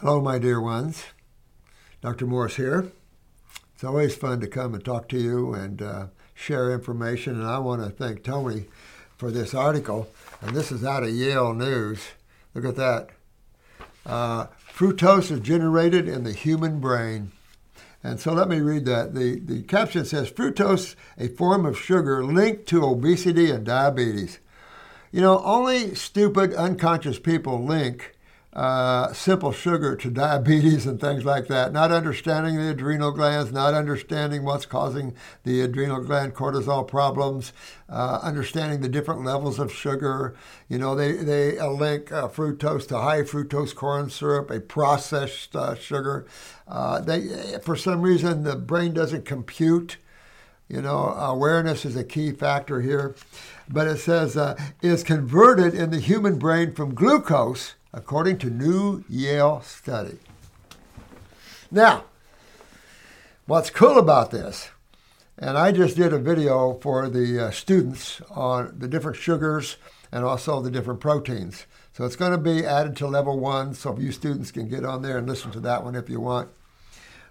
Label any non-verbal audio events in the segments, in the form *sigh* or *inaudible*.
Hello, my dear ones. Dr. Morse here. It's always fun to come and talk to you and uh, share information. And I want to thank Tony for this article. And this is out of Yale News. Look at that. Uh, fructose is generated in the human brain. And so let me read that. The, the caption says fructose, a form of sugar linked to obesity and diabetes. You know, only stupid, unconscious people link uh, simple sugar to *laughs* diabetes and things like that, not understanding the adrenal glands, not understanding what's causing the adrenal gland cortisol problems, uh, understanding the different levels of sugar. You know, they, they link uh, fructose to high fructose corn syrup, a processed uh, sugar. Uh, they, for some reason, the brain doesn't compute. You know, awareness is a key factor here. But it says, uh, is converted in the human brain from glucose according to new Yale study. Now, what's cool about this, and I just did a video for the uh, students on the different sugars and also the different proteins. So it's going to be added to level one, so if you students can get on there and listen to that one if you want.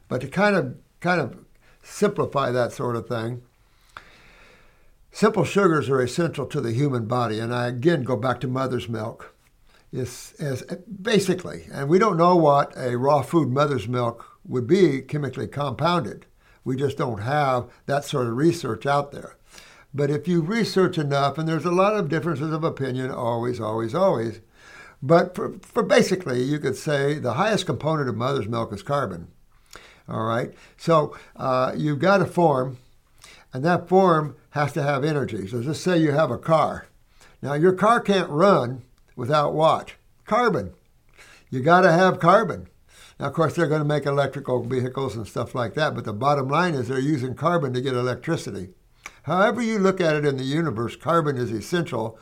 But to kind of kind of simplify that sort of thing, simple sugars are essential to the human body, and I again go back to mother's milk is, is basically, and we don't know what a raw food mother's milk would be chemically compounded. We just don't have that sort of research out there. But if you research enough, and there's a lot of differences of opinion, always, always, always. But for, for basically, you could say the highest component of mother's milk is carbon. All right. So uh, you've got a form, and that form has to have energy. So let's say you have a car. Now your car can't run without what? Carbon. You got to have carbon. Now, of course, they're going to make electrical vehicles and stuff like that, but the bottom line is they're using carbon to get electricity. However, you look at it in the universe, carbon is essential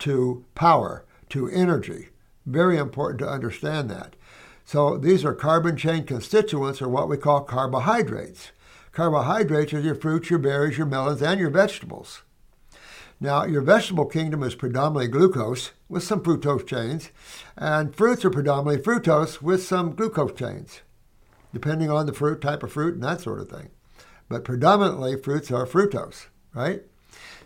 to power, to energy. Very important to understand that. So, these are carbon chain constituents, or what we call carbohydrates. Carbohydrates are your fruits, your berries, your melons, and your vegetables. Now, your vegetable kingdom is predominantly glucose with some fructose chains, and fruits are predominantly fructose with some glucose chains, depending on the fruit, type of fruit, and that sort of thing. But predominantly, fruits are fructose, right?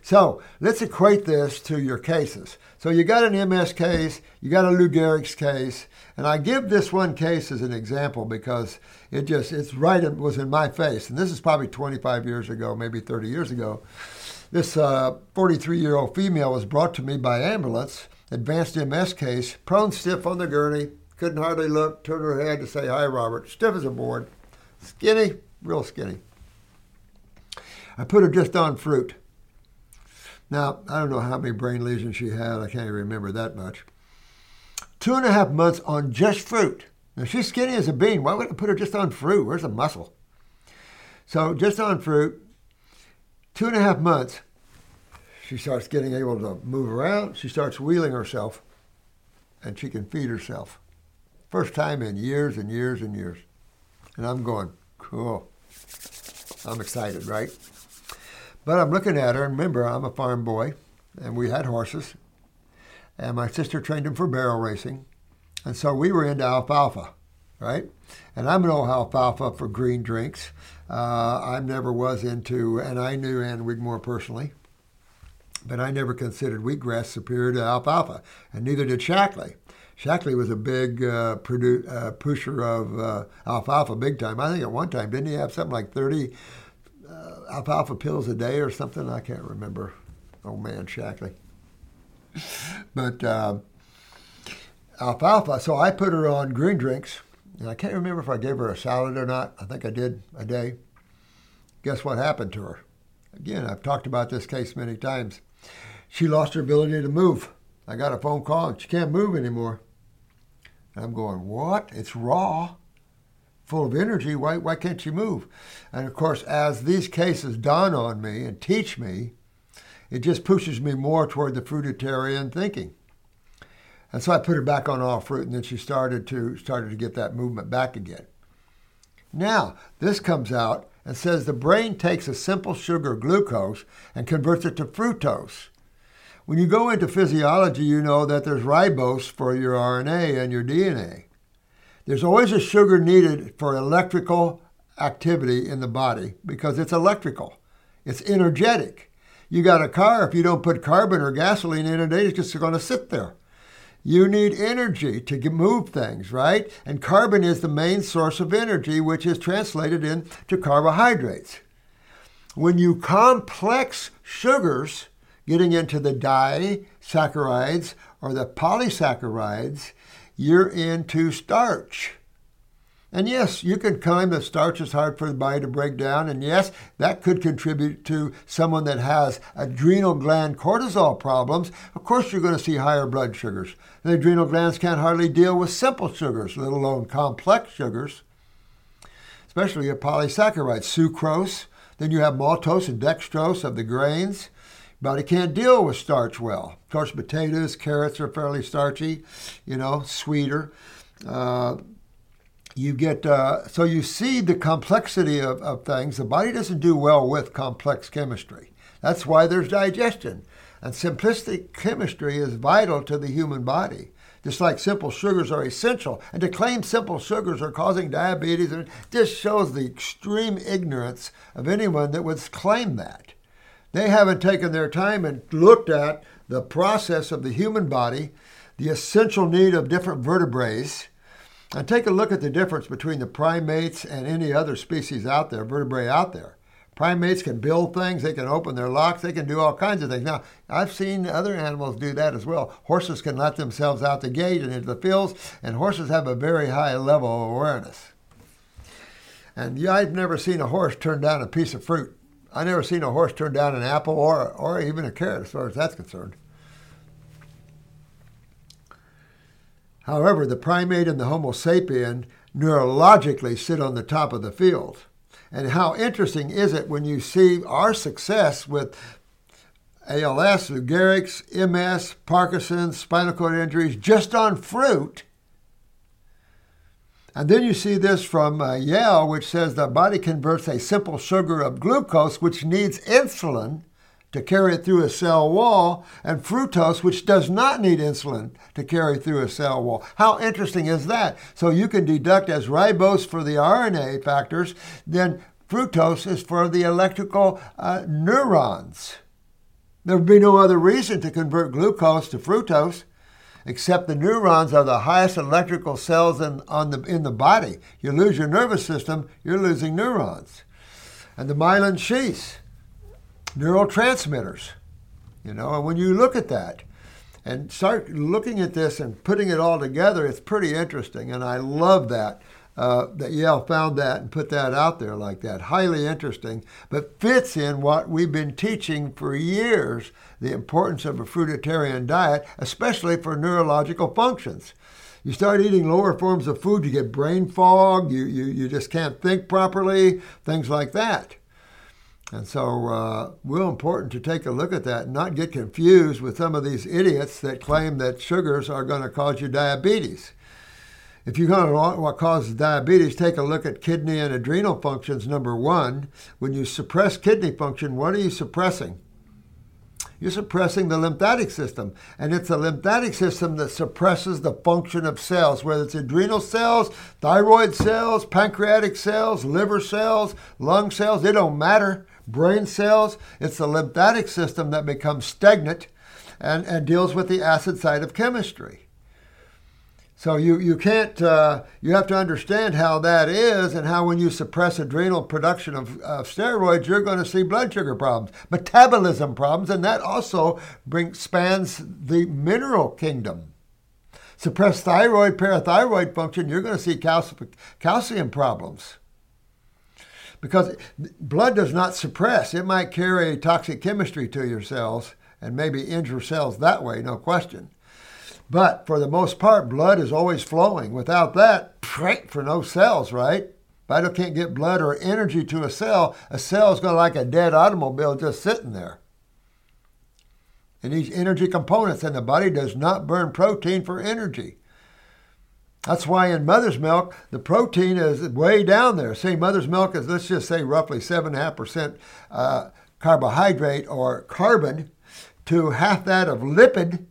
So let's equate this to your cases. So you got an MS case, you got a Lou Gehrig's case, and I give this one case as an example because it just, it's right, it was in my face. And this is probably 25 years ago, maybe 30 years ago. This 43 uh, year old female was brought to me by ambulance, advanced MS case, prone stiff on the gurney, couldn't hardly look, turned her head to say hi, Robert, stiff as a board, skinny, real skinny. I put her just on fruit. Now, I don't know how many brain lesions she had, I can't even remember that much. Two and a half months on just fruit. Now, she's skinny as a bean. Why would I put her just on fruit? Where's the muscle? So, just on fruit, two and a half months, she starts getting able to move around. She starts wheeling herself, and she can feed herself. First time in years and years and years. And I'm going, cool. I'm excited, right? But I'm looking at her, and remember, I'm a farm boy, and we had horses, and my sister trained them for barrel racing, and so we were into alfalfa, right? And I'm no alfalfa for green drinks. Uh, I never was into, and I knew Ann Wigmore personally, but I never considered wheatgrass superior to alfalfa, and neither did Shaklee. Shaklee was a big uh, produ- uh, pusher of uh, alfalfa big time. I think at one time, didn't he have something like 30 uh, alfalfa pills a day or something? I can't remember. Oh man, Shaklee. but uh, alfalfa, so I put her on green drinks and I can't remember if I gave her a salad or not. I think I did a day. Guess what happened to her? Again, I've talked about this case many times. She lost her ability to move. I got a phone call and she can't move anymore. I'm going, what? It's raw, full of energy. Why, why can't she move? And of course, as these cases dawn on me and teach me, it just pushes me more toward the fruitarian thinking. And so I put her back on all fruit, and then she started to started to get that movement back again. Now, this comes out and says the brain takes a simple sugar, glucose, and converts it to fructose. When you go into physiology, you know that there's ribose for your RNA and your DNA. There's always a sugar needed for electrical activity in the body because it's electrical, it's energetic. You got a car, if you don't put carbon or gasoline in it, it's just going to sit there. You need energy to move things, right? And carbon is the main source of energy, which is translated into carbohydrates. When you complex sugars, getting into the disaccharides or the polysaccharides, you're into starch. And yes, you can claim that starch is hard for the body to break down. And yes, that could contribute to someone that has adrenal gland cortisol problems. Of course, you're going to see higher blood sugars. The adrenal glands can't hardly deal with simple sugars, let alone complex sugars, especially a polysaccharide, sucrose. Then you have maltose and dextrose of the grains. Body can't deal with starch well. Of course, potatoes, carrots are fairly starchy, you know, sweeter. Uh, you get uh, so you see the complexity of, of things. The body doesn't do well with complex chemistry. That's why there's digestion. And simplistic chemistry is vital to the human body, just like simple sugars are essential. And to claim simple sugars are causing diabetes, just shows the extreme ignorance of anyone that would claim that. They haven't taken their time and looked at the process of the human body, the essential need of different vertebrae, and take a look at the difference between the primates and any other species out there, vertebrae out there. Primates can build things, they can open their locks, they can do all kinds of things. Now, I've seen other animals do that as well. Horses can let themselves out the gate and into the fields, and horses have a very high level of awareness. And I've never seen a horse turn down a piece of fruit. I've never seen a horse turn down an apple or, or even a carrot, as far as that's concerned. However, the primate and the Homo sapien neurologically sit on the top of the field. And how interesting is it when you see our success with ALS, Lou Gehrig's, MS, Parkinson's, spinal cord injuries just on fruit? And then you see this from uh, Yale, which says the body converts a simple sugar of glucose, which needs insulin, to carry it through a cell wall, and fructose, which does not need insulin to carry through a cell wall. How interesting is that? So you can deduct as ribose for the RNA factors, then fructose is for the electrical uh, neurons. There would be no other reason to convert glucose to fructose except the neurons are the highest electrical cells in, on the, in the body. You lose your nervous system, you're losing neurons. And the myelin sheaths neurotransmitters. You know, and when you look at that and start looking at this and putting it all together, it's pretty interesting. And I love that. Uh, that Yale found that and put that out there like that. Highly interesting, but fits in what we've been teaching for years the importance of a fruitarian diet, especially for neurological functions. You start eating lower forms of food, you get brain fog, you, you, you just can't think properly, things like that. And so, uh, real important to take a look at that and not get confused with some of these idiots that claim that sugars are going to cause you diabetes. If you're going to know what causes diabetes, take a look at kidney and adrenal functions. Number one, when you suppress kidney function, what are you suppressing? You're suppressing the lymphatic system. And it's the lymphatic system that suppresses the function of cells, whether it's adrenal cells, thyroid cells, pancreatic cells, liver cells, lung cells, it don't matter brain cells. It's the lymphatic system that becomes stagnant and, and deals with the acid side of chemistry. So you, you can't, uh, you have to understand how that is and how when you suppress adrenal production of, of steroids, you're going to see blood sugar problems, metabolism problems, and that also brings, spans the mineral kingdom. Suppress thyroid, parathyroid function, you're going to see calcium, calcium problems because blood does not suppress. It might carry toxic chemistry to your cells and maybe injure cells that way, no question. But for the most part, blood is always flowing. Without that, for no cells, right? Vital can't get blood or energy to a cell. A cell is going to like a dead automobile just sitting there. It needs energy components, and the body does not burn protein for energy. That's why in mother's milk, the protein is way down there. Say mother's milk is, let's just say, roughly 7.5% uh, carbohydrate or carbon to half that of lipid,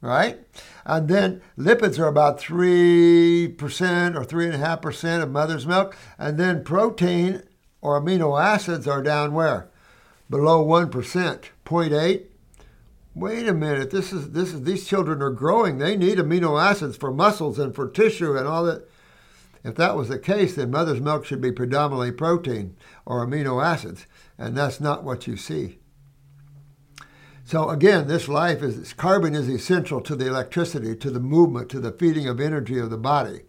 right? And then lipids are about 3% or 3.5% of mother's milk. And then protein or amino acids are down where? Below 1%, 0.8. Wait a minute, this is this is these children are growing. They need amino acids for muscles and for tissue and all that. If that was the case, then mother's milk should be predominantly protein or amino acids, and that's not what you see. So again, this life is carbon is essential to the electricity, to the movement, to the feeding of energy of the body.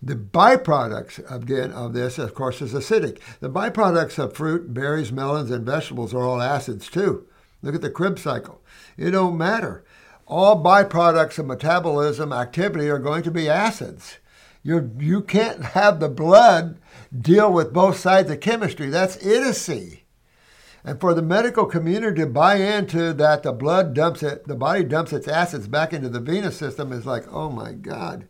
The byproducts again of this, of course, is acidic. The byproducts of fruit, berries, melons, and vegetables are all acids too. Look at the Krebs cycle. It don't matter. All byproducts of metabolism activity are going to be acids. You you can't have the blood deal with both sides of chemistry. That's idiocy. And for the medical community to buy into that the blood dumps it, the body dumps its acids back into the venous system is like, oh my God.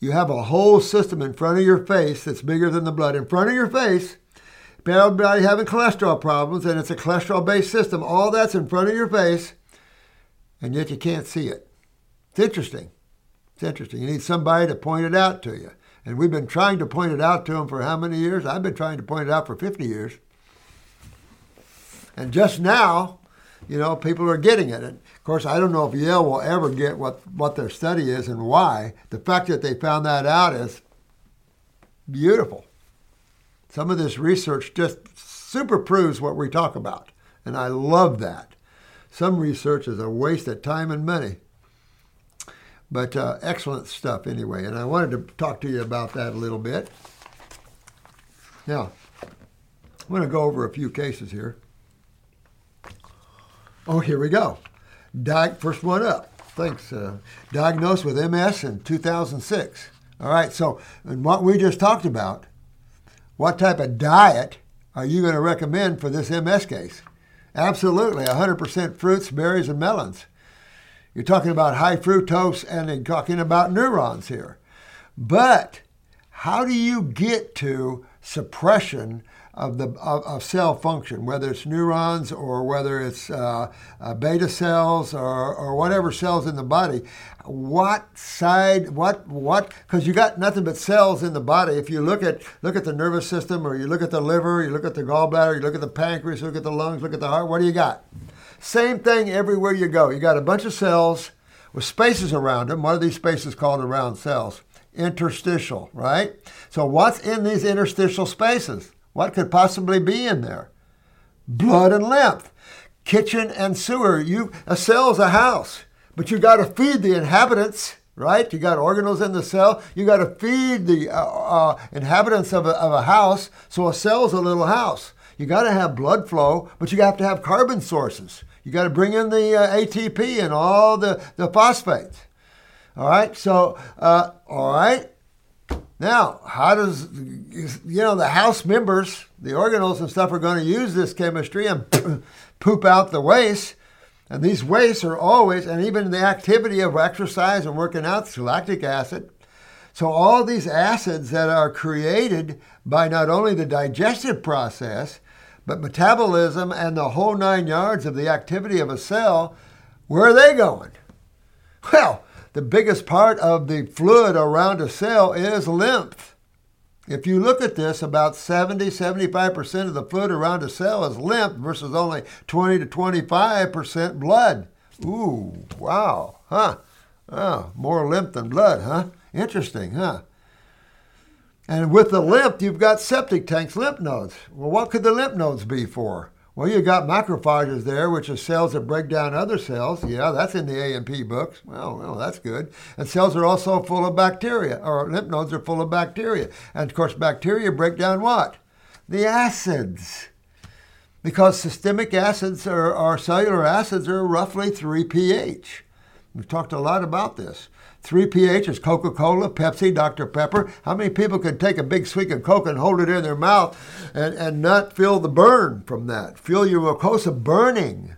You have a whole system in front of your face that's bigger than the blood. In front of your face, everybody having cholesterol problems, and it's a cholesterol based system. All that's in front of your face, and yet you can't see it. It's interesting. It's interesting. You need somebody to point it out to you. And we've been trying to point it out to them for how many years? I've been trying to point it out for 50 years. And just now, you know, people are getting it. And of course, I don't know if Yale will ever get what, what their study is and why. The fact that they found that out is beautiful. Some of this research just super proves what we talk about. And I love that. Some research is a waste of time and money. But uh, excellent stuff anyway. And I wanted to talk to you about that a little bit. Now, I'm going to go over a few cases here. Oh, here we go. Di- first one up. Thanks. Uh, diagnosed with MS in 2006. All right, so and what we just talked about, what type of diet are you going to recommend for this MS case? Absolutely, 100% fruits, berries, and melons. You're talking about high fructose and you're talking about neurons here. But how do you get to suppression of the of, of cell function, whether it's neurons or whether it's uh, uh, beta cells or, or whatever cells in the body? What side? What what? Because you got nothing but cells in the body. If you look at look at the nervous system, or you look at the liver, you look at the gallbladder, you look at the pancreas, look at the lungs, look at the heart. What do you got? Same thing everywhere you go. You got a bunch of cells with spaces around them. One of these spaces called around cells? Interstitial, right? So what's in these interstitial spaces? What could possibly be in there? Blood and lymph, kitchen and sewer. You a cell is a house, but you got to feed the inhabitants right? You got organelles in the cell. You got to feed the uh, uh, inhabitants of a, of a house. So a cell's a little house. You got to have blood flow, but you have to have carbon sources. You got to bring in the uh, ATP and all the, the phosphates. All right, so, uh, all right. Now, how does, you know, the house members, the organelles and stuff are going to use this chemistry and *coughs* poop out the waste. And these wastes are always, and even the activity of exercise and working out, lactic acid. So, all these acids that are created by not only the digestive process, but metabolism and the whole nine yards of the activity of a cell, where are they going? Well, the biggest part of the fluid around a cell is lymph. If you look at this, about 70 75% of the fluid around a cell is lymph versus only 20 to 25% blood. Ooh, wow, huh? Oh, more lymph than blood, huh? Interesting, huh? And with the lymph, you've got septic tanks, lymph nodes. Well, what could the lymph nodes be for? Well, you have got macrophages there, which are cells that break down other cells. Yeah, that's in the A&P books. Well, well, that's good. And cells are also full of bacteria, or lymph nodes are full of bacteria. And of course, bacteria break down what? The acids. Because systemic acids or, or cellular acids are roughly 3 pH. We've talked a lot about this. 3 pH is Coca Cola, Pepsi, Dr. Pepper. How many people can take a big swig of Coke and hold it in their mouth and, and not feel the burn from that? Feel your mucosa burning.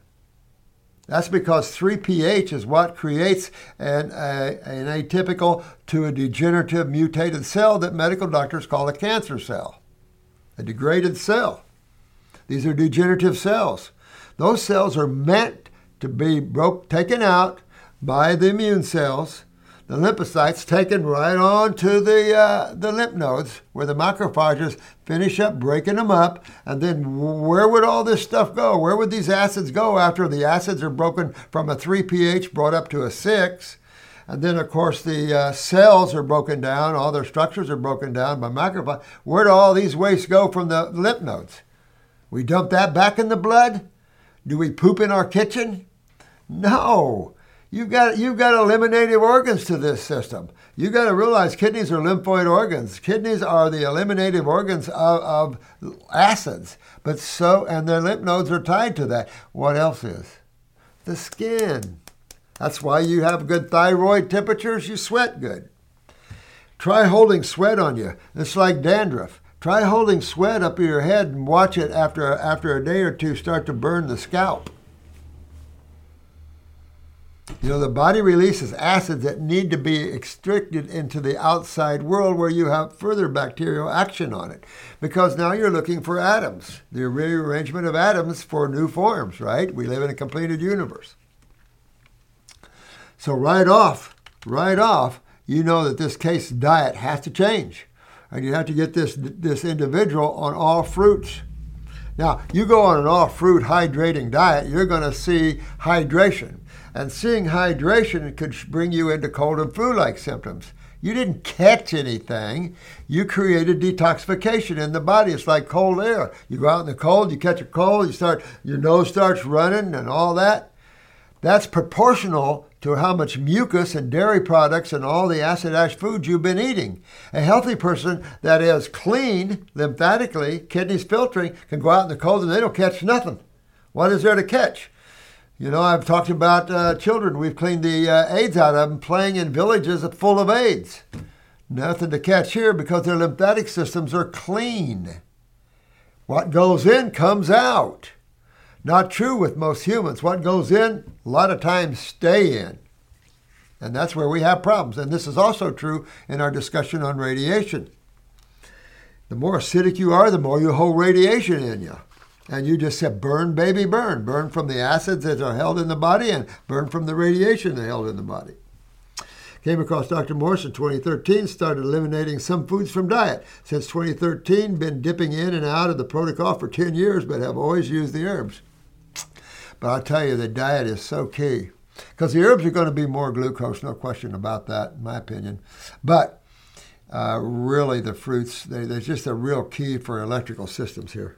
That's because 3 pH is what creates an, a, an atypical to a degenerative mutated cell that medical doctors call a cancer cell, a degraded cell. These are degenerative cells. Those cells are meant to be broke, taken out by the immune cells, the lymphocytes taken right on to the, uh, the lymph nodes where the macrophages finish up breaking them up. And then where would all this stuff go? Where would these acids go after the acids are broken from a 3 pH brought up to a 6? And then, of course, the uh, cells are broken down, all their structures are broken down by macrophages. Where do all these wastes go from the lymph nodes? We dump that back in the blood? Do we poop in our kitchen? No. You've got, you've got eliminative organs to this system. You've got to realize kidneys are lymphoid organs. Kidneys are the eliminative organs of, of acids, but so, and their lymph nodes are tied to that. What else is? The skin. That's why you have good thyroid temperatures, you sweat good. Try holding sweat on you. It's like dandruff. Try holding sweat up in your head and watch it after, after a day or two start to burn the scalp. You know, the body releases acids that need to be extracted into the outside world where you have further bacterial action on it. Because now you're looking for atoms, the rearrangement of atoms for new forms, right? We live in a completed universe. So, right off, right off, you know that this case diet has to change. And you have to get this, this individual on all fruits. Now, you go on an all fruit hydrating diet, you're going to see hydration. And seeing hydration could bring you into cold and flu like symptoms. You didn't catch anything. You created detoxification in the body. It's like cold air. You go out in the cold, you catch a cold, you start your nose starts running and all that. That's proportional to how much mucus and dairy products and all the acid ash foods you've been eating. A healthy person that is clean lymphatically, kidneys filtering, can go out in the cold and they don't catch nothing. What is there to catch? You know, I've talked about uh, children. We've cleaned the uh, AIDS out of them playing in villages full of AIDS. Nothing to catch here because their lymphatic systems are clean. What goes in comes out. Not true with most humans. What goes in, a lot of times stay in. And that's where we have problems. And this is also true in our discussion on radiation. The more acidic you are, the more you hold radiation in you. And you just said, burn, baby, burn. Burn from the acids that are held in the body and burn from the radiation that held in the body. Came across Dr. Morse in 2013, started eliminating some foods from diet. Since 2013, been dipping in and out of the protocol for 10 years, but have always used the herbs. But I'll tell you, the diet is so key. Because the herbs are going to be more glucose, no question about that, in my opinion. But uh, really, the fruits, they, they're just a real key for electrical systems here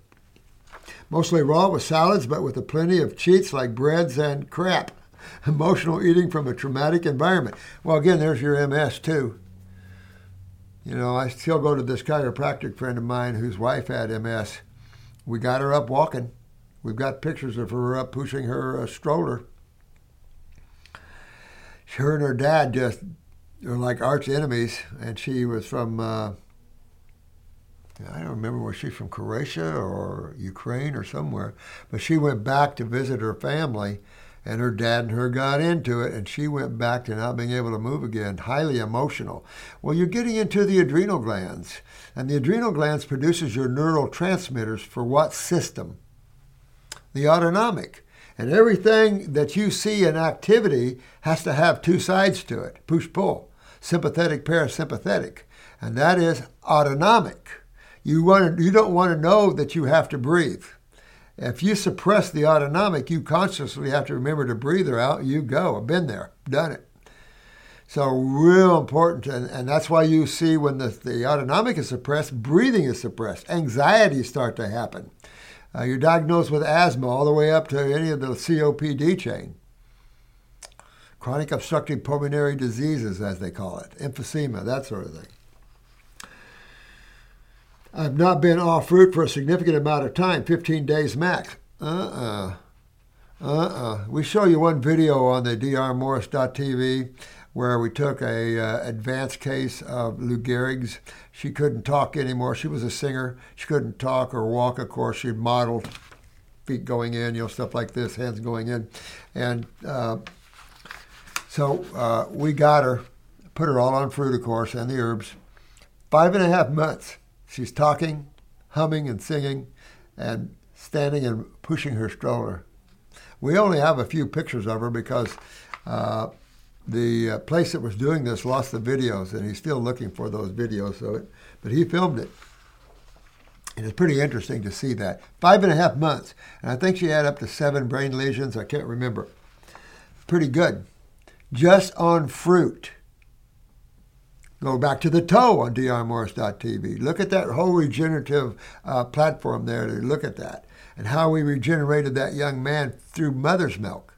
mostly raw with salads, but with a plenty of cheats like breads and crap. *laughs* Emotional eating from a traumatic environment. Well, again, there's your MS too. You know, I still go to this chiropractic friend of mine whose wife had MS. We got her up walking. We've got pictures of her up pushing her uh, stroller. Her and her dad just are like arch enemies, and she was from uh, I don't remember was she from Croatia or Ukraine or somewhere, but she went back to visit her family, and her dad and her got into it, and she went back to not being able to move again, highly emotional. Well, you're getting into the adrenal glands, and the adrenal glands produces your neurotransmitters for what system? The autonomic. And everything that you see in activity has to have two sides to it push pull, sympathetic, parasympathetic. And that is autonomic. You, want to, you don't want to know that you have to breathe. If you suppress the autonomic, you consciously have to remember to breathe or out. You go. I've been there, done it. So real important, and, and that's why you see when the, the autonomic is suppressed, breathing is suppressed, anxieties start to happen. Uh, you're diagnosed with asthma all the way up to any of the COPD chain. Chronic obstructive pulmonary diseases, as they call it, emphysema, that sort of thing. I've not been off route for a significant amount of time, 15 days max. Uh-uh. Uh-uh. We show you one video on the drmorses.tv where we took a uh, advanced case of Lou Gehrig's. She couldn't talk anymore. She was a singer. She couldn't talk or walk, of course. She modeled feet going in, you know, stuff like this, hands going in. And uh, so uh, we got her, put her all on fruit, of course, and the herbs. Five and a half months. She's talking, humming, and singing, and standing and pushing her stroller. We only have a few pictures of her because uh, the uh, place that was doing this lost the videos, and he's still looking for those videos. So, it, but he filmed it. And it's pretty interesting to see that. Five and a half months. And I think she had up to seven brain lesions. I can't remember. Pretty good. Just on fruit. Go back to the toe on drmorses.tv. Look at that whole regenerative uh, platform there to look at that and how we regenerated that young man through mother's milk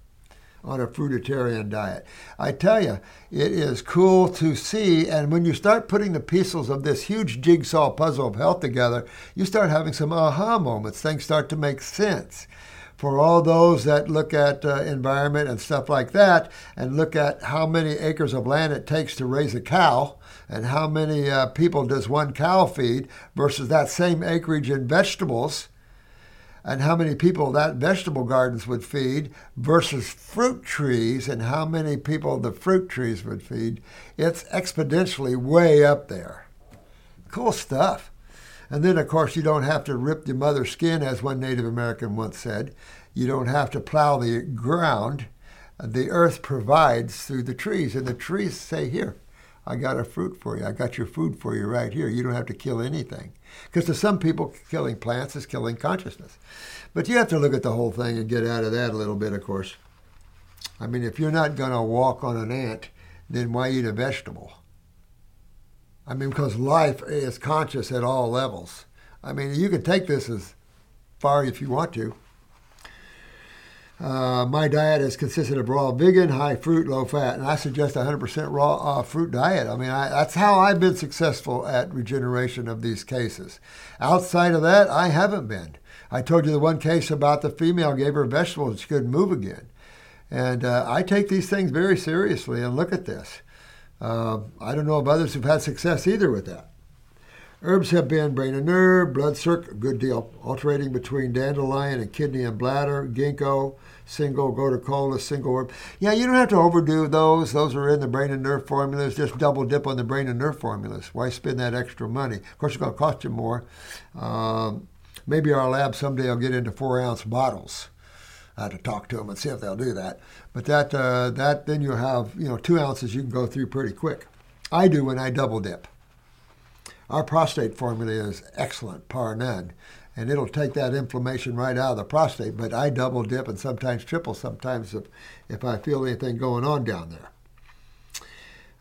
on a fruitarian diet. I tell you, it is cool to see. And when you start putting the pieces of this huge jigsaw puzzle of health together, you start having some aha moments. Things start to make sense for all those that look at uh, environment and stuff like that and look at how many acres of land it takes to raise a cow and how many uh, people does one cow feed versus that same acreage in vegetables and how many people that vegetable gardens would feed versus fruit trees and how many people the fruit trees would feed, it's exponentially way up there. Cool stuff. And then, of course, you don't have to rip your mother's skin, as one Native American once said. You don't have to plow the ground. The earth provides through the trees, and the trees say, Here, I got a fruit for you. I got your food for you right here. You don't have to kill anything. Because to some people, killing plants is killing consciousness. But you have to look at the whole thing and get out of that a little bit, of course. I mean, if you're not going to walk on an ant, then why eat a vegetable? I mean, because life is conscious at all levels. I mean, you can take this as far if you want to. Uh, my diet is consisted of raw vegan, high fruit, low fat, and I suggest a 100% raw uh, fruit diet. I mean, I, that's how I've been successful at regeneration of these cases. Outside of that, I haven't been. I told you the one case about the female gave her vegetables she couldn't move again. And uh, I take these things very seriously and look at this. Uh, I don't know of others who've had success either with that. Herbs have been brain and nerve, blood circuit, good deal, alternating between dandelion and kidney and bladder, ginkgo, single gotu kola, single herb. Yeah, you don't have to overdo those. Those are in the brain and nerve formulas. Just double dip on the brain and nerve formulas. Why spend that extra money? Of course, it's going to cost you more. Um, maybe our lab someday will get into four ounce bottles. I have to talk to them and see if they'll do that. But that uh, that then you have you know two ounces you can go through pretty quick. I do when I double dip. Our prostate formula is excellent, par none, and it'll take that inflammation right out of the prostate. But I double dip and sometimes triple sometimes if if I feel anything going on down there.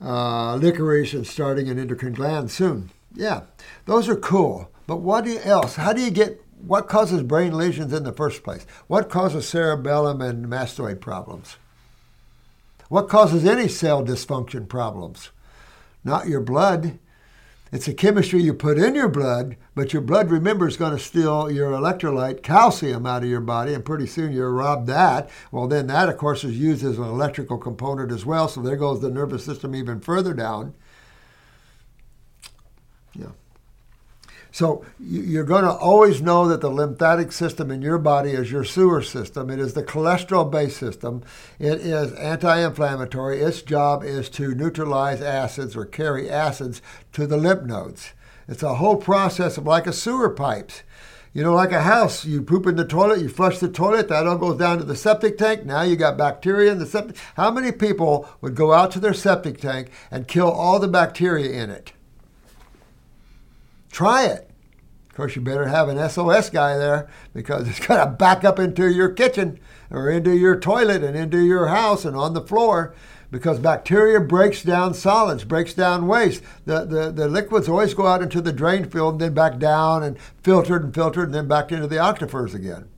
Uh, licorice and starting an endocrine gland soon. Yeah, those are cool. But what else? How do you get what causes brain lesions in the first place? What causes cerebellum and mastoid problems? What causes any cell dysfunction problems? Not your blood. It's a chemistry you put in your blood, but your blood, remember, is going to steal your electrolyte calcium out of your body, and pretty soon you're robbed that. Well, then that, of course, is used as an electrical component as well, so there goes the nervous system even further down. Yeah. So you're going to always know that the lymphatic system in your body is your sewer system. It is the cholesterol-based system. It is anti-inflammatory. Its job is to neutralize acids or carry acids to the lymph nodes. It's a whole process of like a sewer pipes. You know, like a house, you poop in the toilet, you flush the toilet, that all goes down to the septic tank. Now you got bacteria in the septic. How many people would go out to their septic tank and kill all the bacteria in it? Try it. Of course, you better have an SOS guy there because it's going to back up into your kitchen or into your toilet and into your house and on the floor because bacteria breaks down solids, breaks down waste. The, the, the liquids always go out into the drain field and then back down and filtered and filtered and then back into the aquifers again.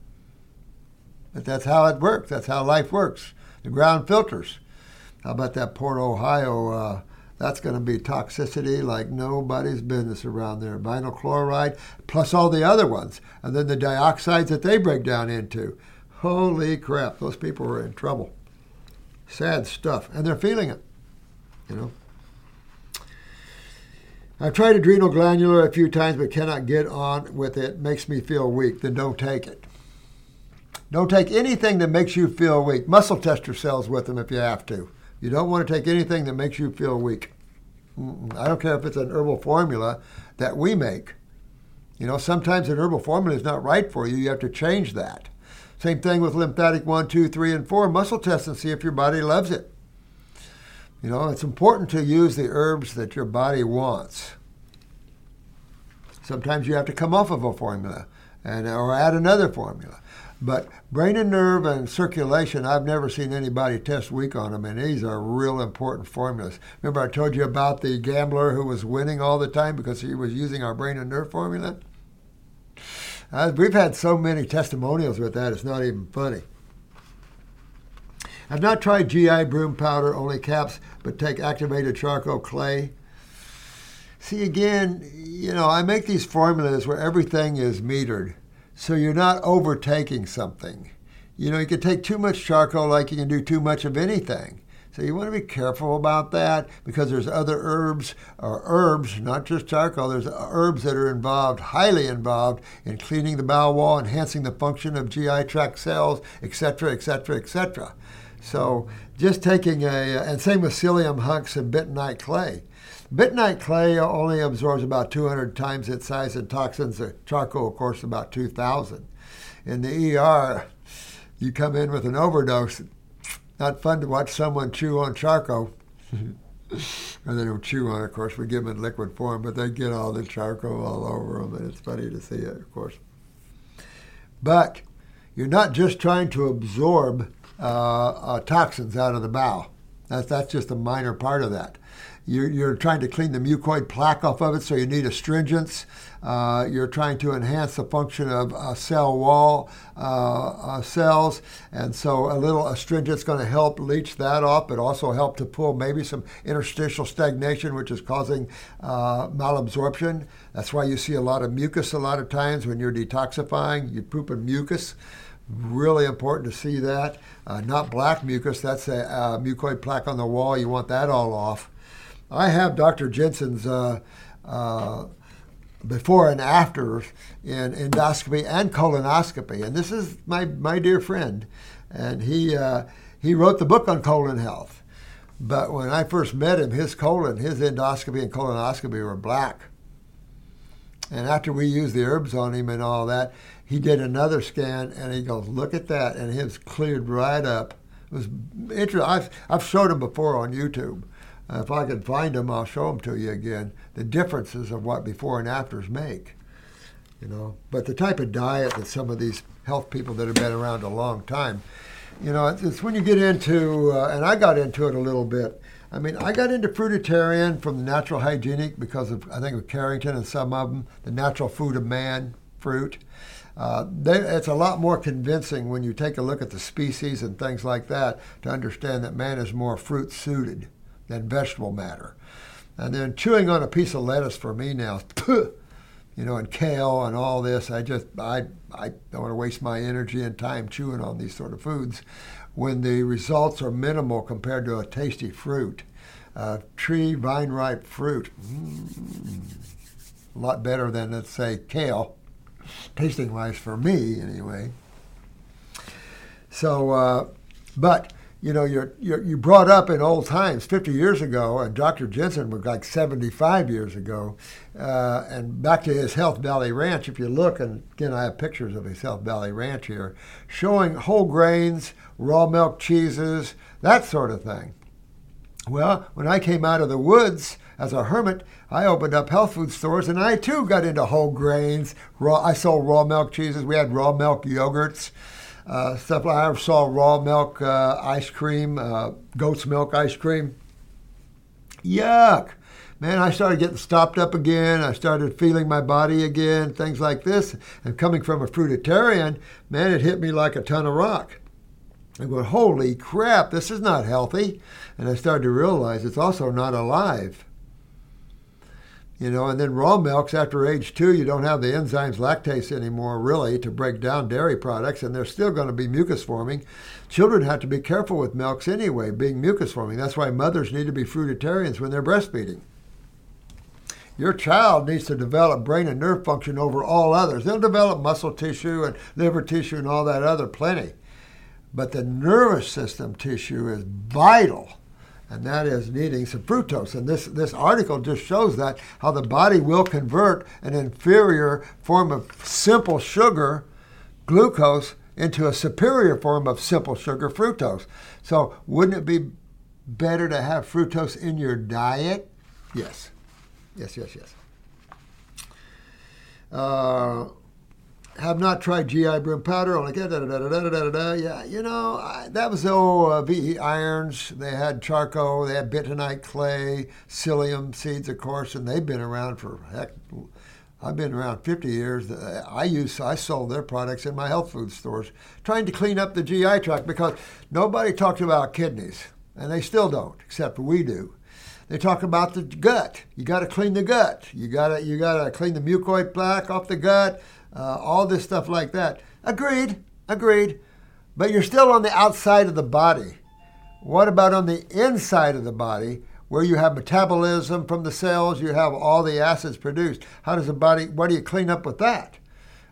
But that's how it works. That's how life works. The ground filters. How about that Port Ohio uh, that's going to be toxicity like nobody's business around there. Vinyl chloride, plus all the other ones. And then the dioxides that they break down into. Holy crap, those people are in trouble. Sad stuff. And they're feeling it, you know. I've tried adrenal glandular a few times but cannot get on with it. Makes me feel weak. Then don't take it. Don't take anything that makes you feel weak. Muscle test your cells with them if you have to. You don't want to take anything that makes you feel weak. I don't care if it's an herbal formula that we make. You know, sometimes an herbal formula is not right for you. You have to change that. Same thing with lymphatic one, two, three, and 4. Muscle test and see if your body loves it. You know, it's important to use the herbs that your body wants. Sometimes you have to come off of a formula and or add another formula. But brain and nerve and circulation, I've never seen anybody test weak on them, and these are real important formulas. Remember, I told you about the gambler who was winning all the time because he was using our brain and nerve formula? Uh, we've had so many testimonials with that, it's not even funny. I've not tried GI broom powder, only caps, but take activated charcoal clay. See, again, you know, I make these formulas where everything is metered, so you're not overtaking something. You know, you can take too much charcoal like you can do too much of anything. So you want to be careful about that because there's other herbs or herbs, not just charcoal. There's herbs that are involved, highly involved in cleaning the bowel wall, enhancing the function of GI tract cells, etc., etc., etc. So just taking a, and same with psyllium husks and bentonite clay. Bentonite clay only absorbs about 200 times its size in toxins. Charcoal, of course, about 2,000. In the ER, you come in with an overdose, not fun to watch someone chew on charcoal. *laughs* or they don't chew on it, of course. We give them in liquid form, but they get all the charcoal all over them, and it's funny to see it, of course. But you're not just trying to absorb uh, uh, toxins out of the bowel. That's, that's just a minor part of that. You're, you're trying to clean the mucoid plaque off of it, so you need astringents. Uh, you're trying to enhance the function of cell wall uh, uh cells, and so a little astringent is going to help leach that off, but also help to pull maybe some interstitial stagnation, which is causing uh, malabsorption. That's why you see a lot of mucus a lot of times when you're detoxifying. You're pooping mucus. Really important to see that. Uh, not black mucus, that's a mucoid plaque on the wall. You want that all off. I have Dr. Jensen's uh, uh, before and after in endoscopy and colonoscopy, and this is my my dear friend, and he uh, he wrote the book on colon health. But when I first met him, his colon, his endoscopy and colonoscopy were black. And after we used the herbs on him and all that, he did another scan and he goes, "Look at that!" and his cleared right up. It was interesting. I've I've showed him before on YouTube if I can find them, I'll show them to you again. The differences of what before and afters make, you know. But the type of diet that some of these health people that have been around a long time, you know, it's, it's when you get into, uh, and I got into it a little bit. I mean, I got into fruitarian from the natural hygienic because of I think of Carrington and some of them, the natural food of man fruit. Uh, they, it's a lot more convincing when you take a look at the species and things like that to understand that man is more fruit suited than vegetable matter. And then chewing on a piece of lettuce for me now, *laughs* you know, and kale and all this, I just, I, I don't want to waste my energy and time chewing on these sort of foods when the results are minimal compared to a tasty fruit. Uh, tree vine ripe fruit, mm, a lot better than, let's say, kale, tasting wise for me anyway. So, uh, but you know, you're, you're, you brought up in old times, 50 years ago, and Dr. Jensen was like 75 years ago. Uh, and back to his Health Valley Ranch, if you look, and again, I have pictures of his Health Valley Ranch here, showing whole grains, raw milk cheeses, that sort of thing. Well, when I came out of the woods as a hermit, I opened up health food stores and I too got into whole grains. Raw, I sold raw milk cheeses. We had raw milk yogurts uh, stuff I saw raw milk uh, ice cream, uh, goat's milk ice cream. Yuck. Man, I started getting stopped up again. I started feeling my body again, things like this. And coming from a fruitarian, man, it hit me like a ton of rock. I go, holy crap, this is not healthy. And I started to realize it's also not alive you know, and then raw milks after age two, you don't have the enzymes lactase anymore really to break down dairy products, and they're still going to be mucus forming. Children have to be careful with milks anyway, being mucus forming. That's why mothers need to be fruitarians when they're breastfeeding. Your child needs to develop brain and nerve function over all others. They'll develop muscle tissue and liver tissue and all that other plenty. But the nervous system tissue is vital and that is needing some fructose. And this, this article just shows that how the body will convert an inferior form of simple sugar, glucose, into a superior form of simple sugar fructose. So, wouldn't it be better to have fructose in your diet? Yes. Yes, yes, yes. Uh, have not tried GI Broom powder. Only da da da da da da da. Yeah, you know I, that was the old uh, VE irons. They had charcoal. They had bentonite clay, psyllium seeds, of course, and they've been around for heck. I've been around 50 years. I use I sold their products in my health food stores, trying to clean up the GI tract because nobody talked about kidneys, and they still don't, except we do. They talk about the gut. You got to clean the gut. You got to you got to clean the mucoid plaque off the gut. Uh, all this stuff like that. Agreed. Agreed. But you're still on the outside of the body. What about on the inside of the body, where you have metabolism from the cells? You have all the acids produced. How does the body? What do you clean up with that?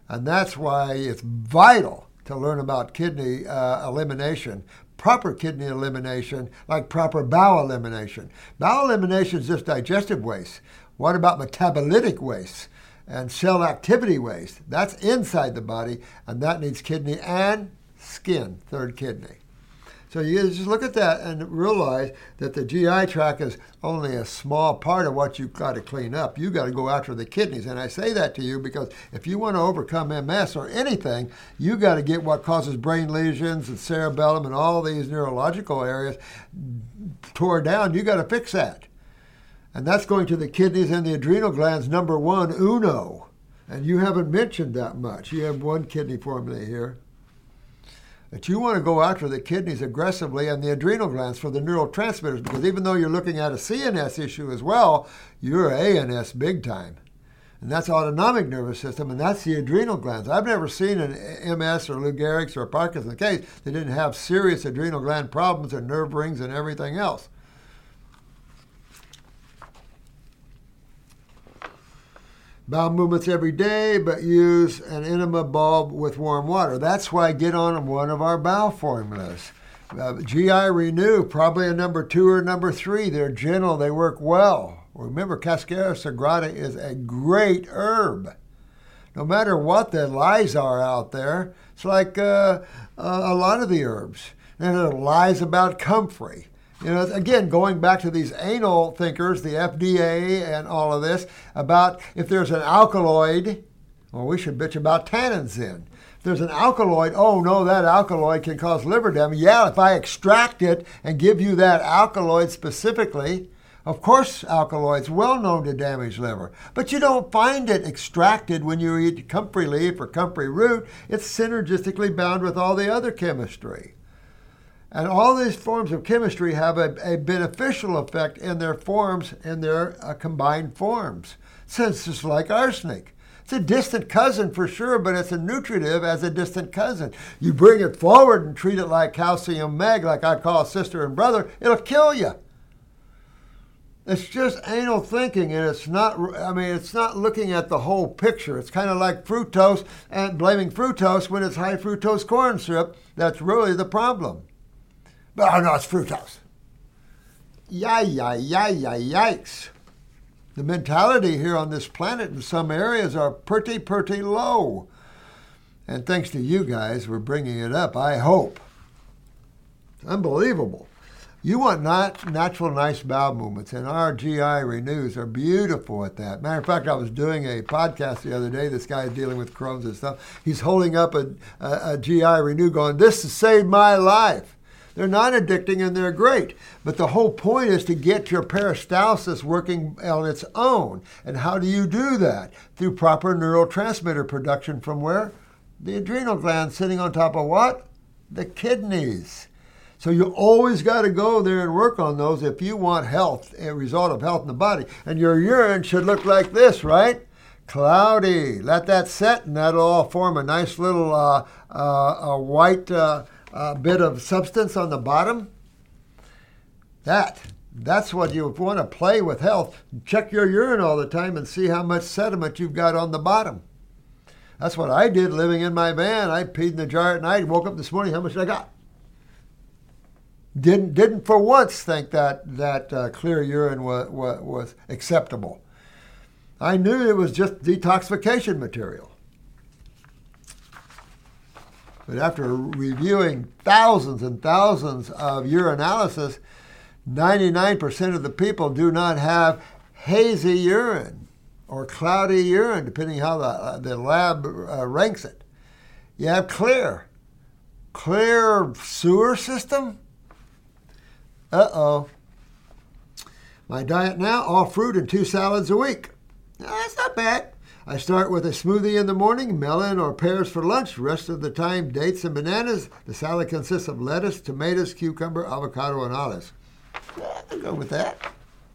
And that's why it's vital to learn about kidney uh, elimination proper kidney elimination, like proper bowel elimination. Bowel elimination is just digestive waste. What about metabolitic waste and cell activity waste? That's inside the body, and that needs kidney and skin, third kidney. So you just look at that and realize that the GI tract is only a small part of what you've got to clean up. You've got to go after the kidneys. And I say that to you because if you want to overcome MS or anything, you've got to get what causes brain lesions and cerebellum and all these neurological areas tore down. You've got to fix that. And that's going to the kidneys and the adrenal glands, number one, uno. And you haven't mentioned that much. You have one kidney formula here that you want to go after the kidneys aggressively and the adrenal glands for the neurotransmitters because even though you're looking at a CNS issue as well, you're ANS big time. And that's autonomic nervous system, and that's the adrenal glands. I've never seen an MS or Lou Gehrig's or Parkinson's case that didn't have serious adrenal gland problems and nerve rings and everything else. Bowel movements every day, but use an enema bulb with warm water. That's why I get on one of our bowel formulas. Uh, GI Renew, probably a number two or number three. They're gentle, they work well. Remember, Cascara sagrada is a great herb. No matter what the lies are out there, it's like uh, uh, a lot of the herbs. And there are lies about comfrey. You know, again, going back to these anal thinkers, the FDA and all of this, about if there's an alkaloid, well, we should bitch about tannins then. If there's an alkaloid, oh no, that alkaloid can cause liver damage. Yeah, if I extract it and give you that alkaloid specifically, of course, alkaloids well known to damage liver, but you don't find it extracted when you eat comfrey leaf or comfrey root. It's synergistically bound with all the other chemistry. And all these forms of chemistry have a, a beneficial effect in their forms, in their uh, combined forms. So it's like arsenic. It's a distant cousin for sure, but it's a nutritive as a distant cousin. You bring it forward and treat it like calcium meg, like I call sister and brother, it'll kill you. It's just anal thinking, and it's not. I mean, it's not looking at the whole picture. It's kind of like fructose and blaming fructose when it's high fructose corn syrup. That's really the problem. But oh no, it's fructose. Yay, yay, yay, yay, yikes. The mentality here on this planet in some areas are pretty, pretty low. And thanks to you guys, we're bringing it up, I hope. Unbelievable. You want not natural, nice bowel movements, and our GI Renews are beautiful at that. Matter of fact, I was doing a podcast the other day. This guy is dealing with Crohn's and stuff. He's holding up a, a, a GI Renew, going, "This has saved my life." They're not addicting and they're great. But the whole point is to get your peristalsis working on its own. And how do you do that? Through proper neurotransmitter production from where? The adrenal gland sitting on top of what? The kidneys. So you always got to go there and work on those if you want health, a result of health in the body. And your urine should look like this, right? Cloudy. Let that set, and that'll all form a nice little uh, uh, a white uh, a bit of substance on the bottom. That that's what you want to play with health. Check your urine all the time and see how much sediment you've got on the bottom. That's what I did living in my van. I peed in the jar at night. Woke up this morning. How much did I got? Didn't didn't for once think that that uh, clear urine was, was was acceptable. I knew it was just detoxification material. But after reviewing thousands and thousands of urinalysis, 99% of the people do not have hazy urine or cloudy urine, depending how the, the lab uh, ranks it. You have clear. Clear sewer system? Uh oh. My diet now all fruit and two salads a week. That's not bad. I start with a smoothie in the morning, melon or pears for lunch. Rest of the time, dates and bananas. The salad consists of lettuce, tomatoes, cucumber, avocado, and olives. I'll go with that.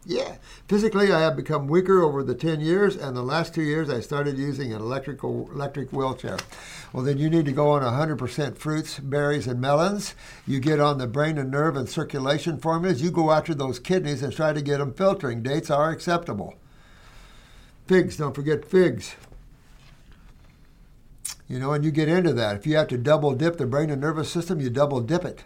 Yeah. Physically, I have become weaker over the 10 years, and the last two years I started using an electrical electric wheelchair. Well, then you need to go on 100% fruits, berries, and melons. You get on the brain and nerve and circulation formulas. You go after those kidneys and try to get them filtering. Dates are acceptable. Figs, don't forget figs. You know, and you get into that. If you have to double dip the brain and nervous system, you double dip it.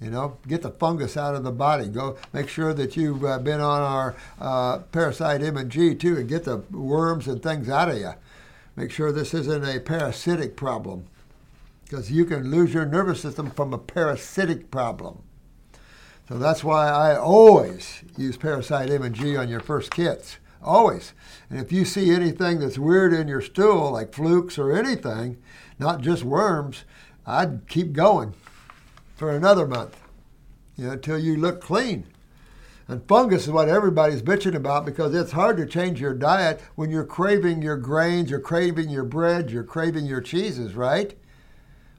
You know, get the fungus out of the body. Go make sure that you've uh, been on our uh, parasite MG too, and get the worms and things out of you. Make sure this isn't a parasitic problem, because you can lose your nervous system from a parasitic problem. So that's why I always use parasite M and G on your first kits. Always. And if you see anything that's weird in your stool, like flukes or anything, not just worms, I'd keep going for another month, you know, until you look clean. And fungus is what everybody's bitching about because it's hard to change your diet when you're craving your grains, you're craving your bread, you're craving your cheeses, right?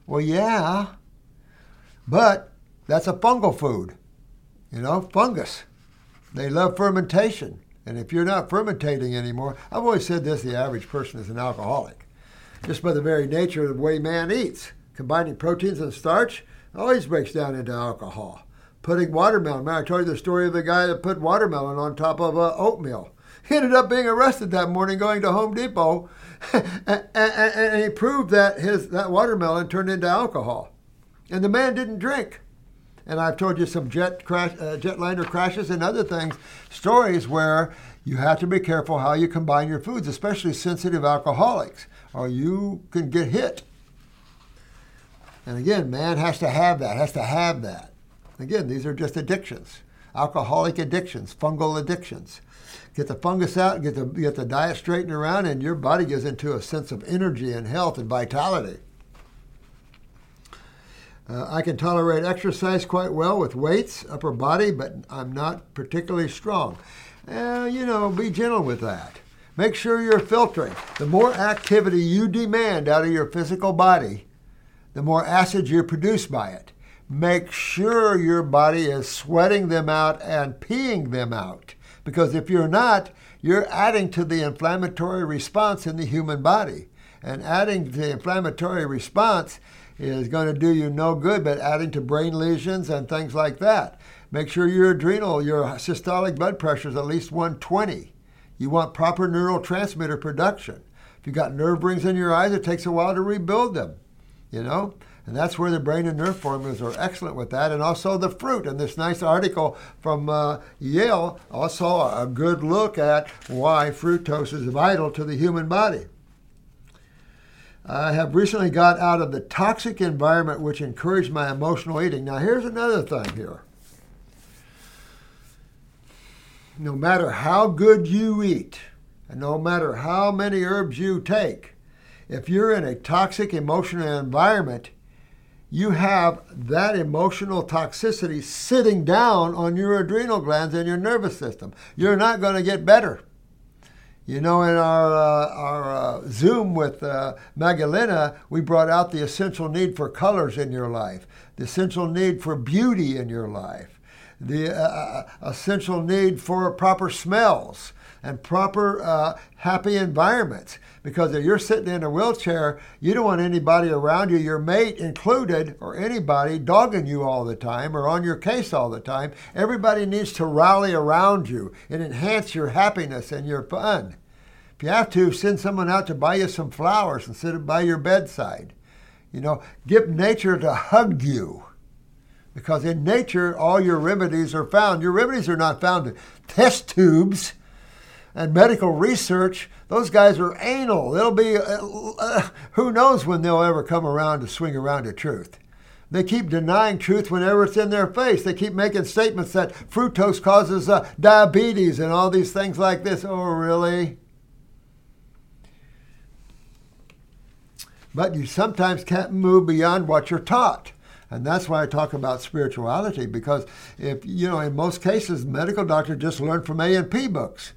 Well, yeah, but that's a fungal food, you know, fungus. They love fermentation. And if you're not fermentating anymore, I've always said this the average person is an alcoholic, just by the very nature of the way man eats. Combining proteins and starch always breaks down into alcohol. Putting watermelon, man, I told you the story of the guy that put watermelon on top of uh, oatmeal. He ended up being arrested that morning going to Home Depot, *laughs* and, and, and he proved that his that watermelon turned into alcohol. And the man didn't drink and I've told you some jet crash, uh, jetliner crashes and other things, stories where you have to be careful how you combine your foods, especially sensitive alcoholics, or you can get hit. And again, man has to have that, has to have that. Again, these are just addictions, alcoholic addictions, fungal addictions. Get the fungus out, get the get the diet straightened around, and your body gets into a sense of energy and health and vitality. Uh, I can tolerate exercise quite well with weights, upper body, but I'm not particularly strong. Uh, you know, be gentle with that. Make sure you're filtering. The more activity you demand out of your physical body, the more acid you produce by it. Make sure your body is sweating them out and peeing them out. Because if you're not, you're adding to the inflammatory response in the human body. And adding to the inflammatory response is going to do you no good, but adding to brain lesions and things like that. Make sure your adrenal, your systolic blood pressure is at least 120. You want proper neurotransmitter production. If you've got nerve rings in your eyes, it takes a while to rebuild them, you know? And that's where the brain and nerve formulas are excellent with that. And also the fruit. And this nice article from uh, Yale also a good look at why fructose is vital to the human body. I have recently got out of the toxic environment which encouraged my emotional eating. Now, here's another thing here. No matter how good you eat, and no matter how many herbs you take, if you're in a toxic emotional environment, you have that emotional toxicity sitting down on your adrenal glands and your nervous system. You're not going to get better. You know, in our, uh, our uh, Zoom with uh, Magdalena, we brought out the essential need for colors in your life, the essential need for beauty in your life, the uh, uh, essential need for proper smells and proper uh, happy environments. Because if you're sitting in a wheelchair, you don't want anybody around you, your mate included, or anybody dogging you all the time or on your case all the time. Everybody needs to rally around you and enhance your happiness and your fun. If you have to, send someone out to buy you some flowers and sit by your bedside. You know, get nature to hug you. Because in nature, all your remedies are found. Your remedies are not found in test tubes and medical research, those guys are anal. They'll be, uh, uh, who knows when they'll ever come around to swing around to truth. They keep denying truth whenever it's in their face. They keep making statements that fructose causes uh, diabetes and all these things like this. Oh, really? But you sometimes can't move beyond what you're taught. And that's why I talk about spirituality because if, you know, in most cases, medical doctors just learn from A&P books.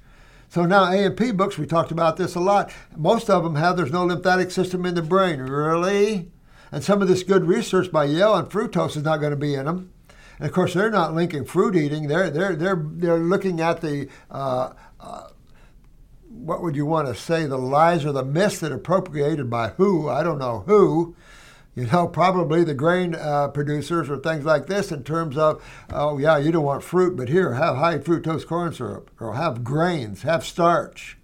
So now A&P books, we talked about this a lot. Most of them have there's no lymphatic system in the brain. Really? And some of this good research by Yale on fructose is not going to be in them. And of course, they're not linking fruit eating. They're they're they're they're looking at the uh, uh, what would you want to say the lies or the myths that are propagated by who I don't know who. You know, probably the grain uh, producers or things like this in terms of, oh, yeah, you don't want fruit, but here, have high fructose corn syrup or have grains, have starch.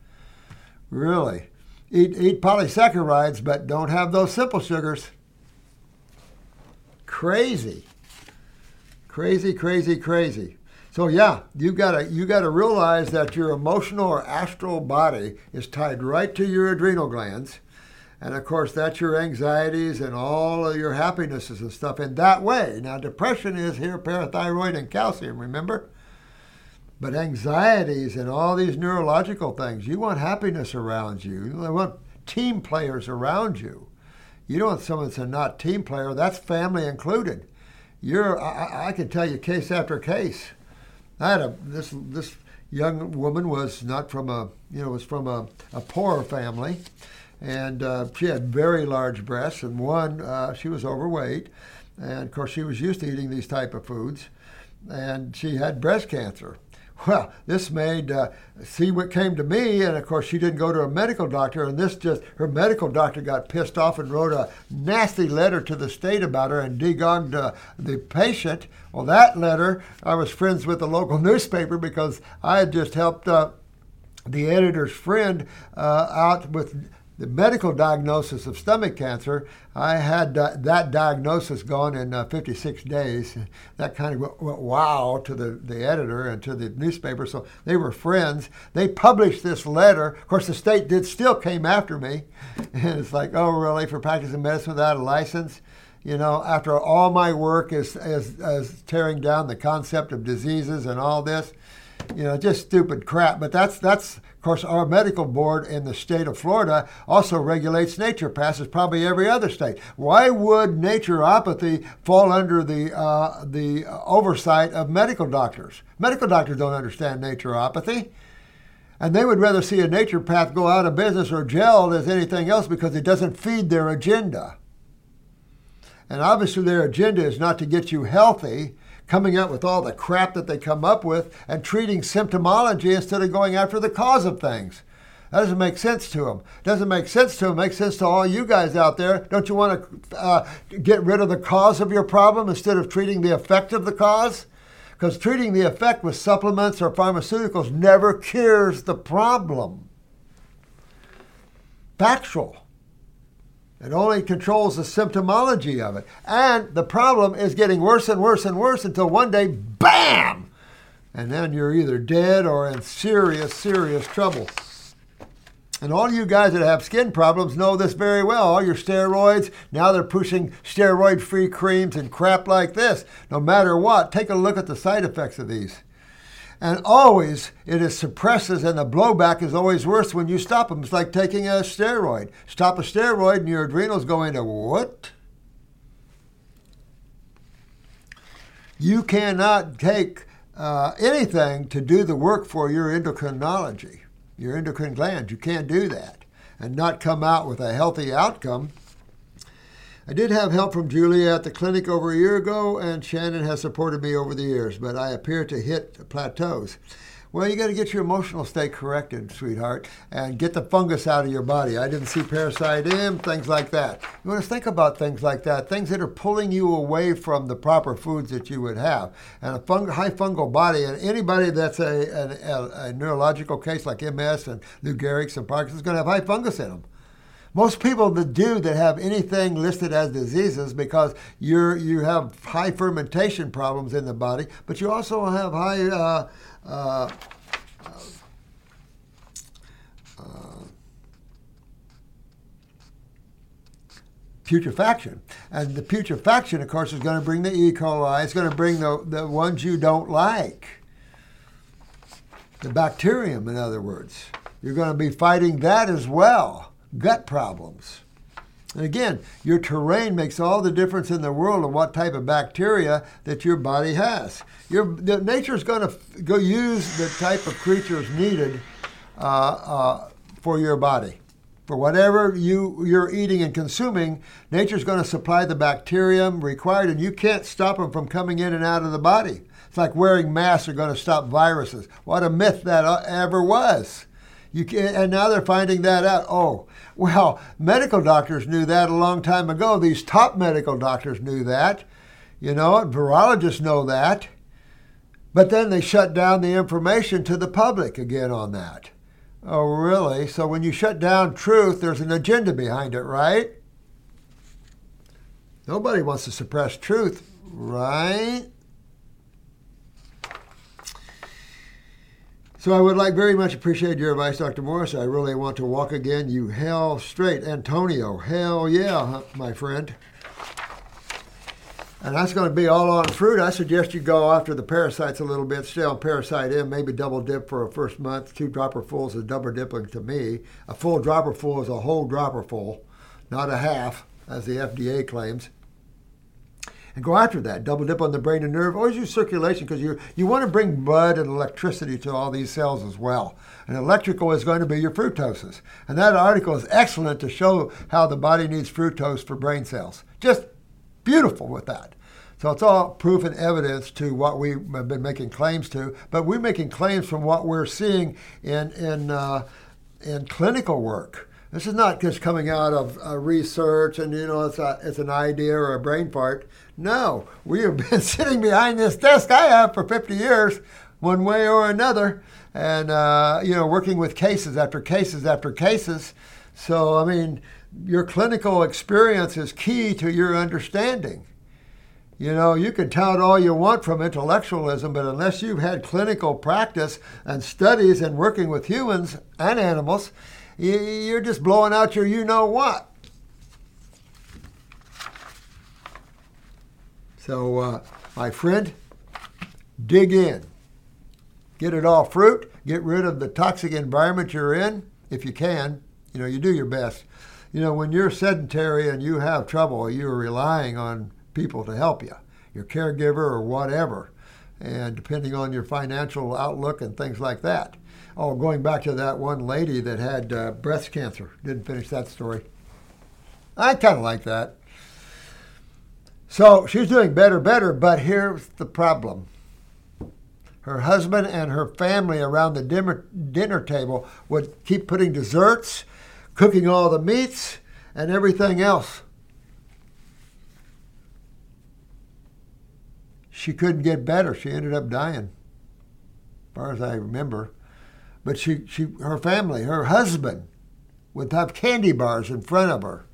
Really. Eat, eat polysaccharides, but don't have those simple sugars. Crazy. Crazy, crazy, crazy. So yeah, you gotta you gotta realize that your emotional or astral body is tied right to your adrenal glands, and of course that's your anxieties and all of your happinesses and stuff in that way. Now depression is here parathyroid and calcium, remember? But anxieties and all these neurological things, you want happiness around you. You want team players around you. You don't want someone that's a not team player. That's family included. You're. I, I can tell you case after case. I had a this this young woman was not from a you know was from a, a poorer family, and uh, she had very large breasts. And one, uh, she was overweight, and of course she was used to eating these type of foods, and she had breast cancer. *laughs* Well, this made uh, see what came to me, and of course she didn't go to a medical doctor, and this just her medical doctor got pissed off and wrote a nasty letter to the state about her and degogged uh, the patient. Well, that letter I was friends with the local *laughs* newspaper because I had just helped uh, the editor's friend uh, out with the medical diagnosis of stomach cancer, I had uh, that diagnosis gone in uh, 56 days. That kind of went, went, wow to the, the editor and to the newspaper. So they were friends. They published this letter. Of course, the state did still came after me. *laughs* And it's like, oh, really, for practicing medicine without a license? You know, after all my work is, is, is tearing down the concept of diseases and all this, you know, just stupid crap. But that's that's of course our medical board in the state of Florida also regulates naturopaths, as probably every other state. Why would naturopathy fall under the uh, the oversight of medical doctors? Medical doctors don't understand naturopathy. And they would rather see a naturopath go out of business or jailed as anything else because it doesn't feed their agenda. And obviously, their agenda is not to get you healthy, coming up with all the crap that they come up with and treating symptomology instead of going after the cause of things. That doesn't make sense to them. Doesn't make sense to them. Makes sense to all you guys out there. Don't you want to uh, get rid of the cause of your problem instead of treating the effect of the cause? Because treating the effect with supplements or pharmaceuticals never cures the problem. Factual. It only controls the symptomology of it. And the problem is getting worse and worse and worse until one day, bam! And then you're either dead or in serious, serious trouble. And all you guys that have skin problems know this very well. All your steroids, now they're pushing steroid free creams and crap like this. No matter what, take a look at the side effects of these. And always it is suppresses, and the blowback is always worse when you stop them. It's like taking a steroid. Stop a steroid, and your adrenals go into what? You cannot take uh, anything to do the work for your endocrinology, your endocrine glands. You can't do that and not come out with a healthy outcome I did have help from Julia at the clinic over a year ago, and Shannon has supported me over the years, but I appear to hit plateaus. Well, you got to get your emotional state corrected, sweetheart, and get the fungus out of your body. I didn't see parasite M, things like that. You want to think about things like that, things that are pulling you away from the proper foods that you would have. And a fung- high fungal body, and anybody that's a, a, a neurological case like MS and Lou Gehrig's and Parkinson's is going to have high fungus in them. Most people that do that have anything listed as diseases because you're you have high fermentation problems in the body, but you also have high uh, uh, uh, putrefaction. And the putrefaction, of course, is going to bring the E. coli. It's going to bring the, the ones you don't like. The bacterium, in other words. You're going to be fighting that as well. Gut problems. And again, your terrain makes all the difference in the world of what type of bacteria that your body has. Your nature is going to go use the type of creatures needed uh, uh, for your body. For whatever you, you're eating and consuming, nature's going to supply the bacterium required, and you can't stop them from coming in and out of the body. It's like wearing masks are going to stop viruses. What a myth that uh, ever was. You can, and now they're finding that out. Oh, well, medical doctors knew that a long time ago. These top medical doctors knew that. You know, virologists know that. But then they shut down the information to the public again on that. Oh, really? So when you shut down truth, there's an agenda behind it, right? Nobody wants to suppress truth, right? So I would like very much appreciate your advice, Dr. Morse. I really want to walk again. You hell straight, Antonio. Hell yeah, my friend. And that's going to be all on fruit. I suggest you go after the parasites a little bit, stay on parasite M, maybe double dip for a first month. Two dropper fulls is double dipping to me. A full dropper full is a whole dropper full, not a half, as the FDA claims. And go after that. Double dip on the brain and nerve. Always use circulation because you you want to bring blood and electricity to all these cells as well. And electrical is going to be your fructoses. And that article is excellent to show how the body needs fructose for brain cells. Just beautiful with that. So it's all proof and evidence to what we have been making claims to, but we're making claims from what we're seeing in in uh, in clinical work. This is not just coming out of uh, research and you know it's a, it's an idea or a brain fart. No, we have *laughs* been sitting behind this desk I have for 50 years, one way or another, and uh, you know working with cases after cases after cases. So I mean your clinical experience is key to your understanding. You know, you can tout all you want from intellectualism, but unless you've had clinical practice and studies and working with humans and animals, you're just blowing out your you know what. So, uh, my friend, dig in. Get it all fruit. Get rid of the toxic environment you're in if you can. You know, you do your best you know, when you're sedentary and you have trouble, you're relying on people to help you, your caregiver or whatever, and depending on your financial outlook and things like that. Oh, going back to that one lady that had uh, breast cancer. Didn't finish that story. I kind of like that. So she's doing better, better, but here's the problem. Her husband and her family around the dinner, dinner table would keep putting desserts cooking all the meats and everything else. She couldn't get better. She ended up dying, as far as I remember. But she, she, her family, her husband, would have candy bars in front of her.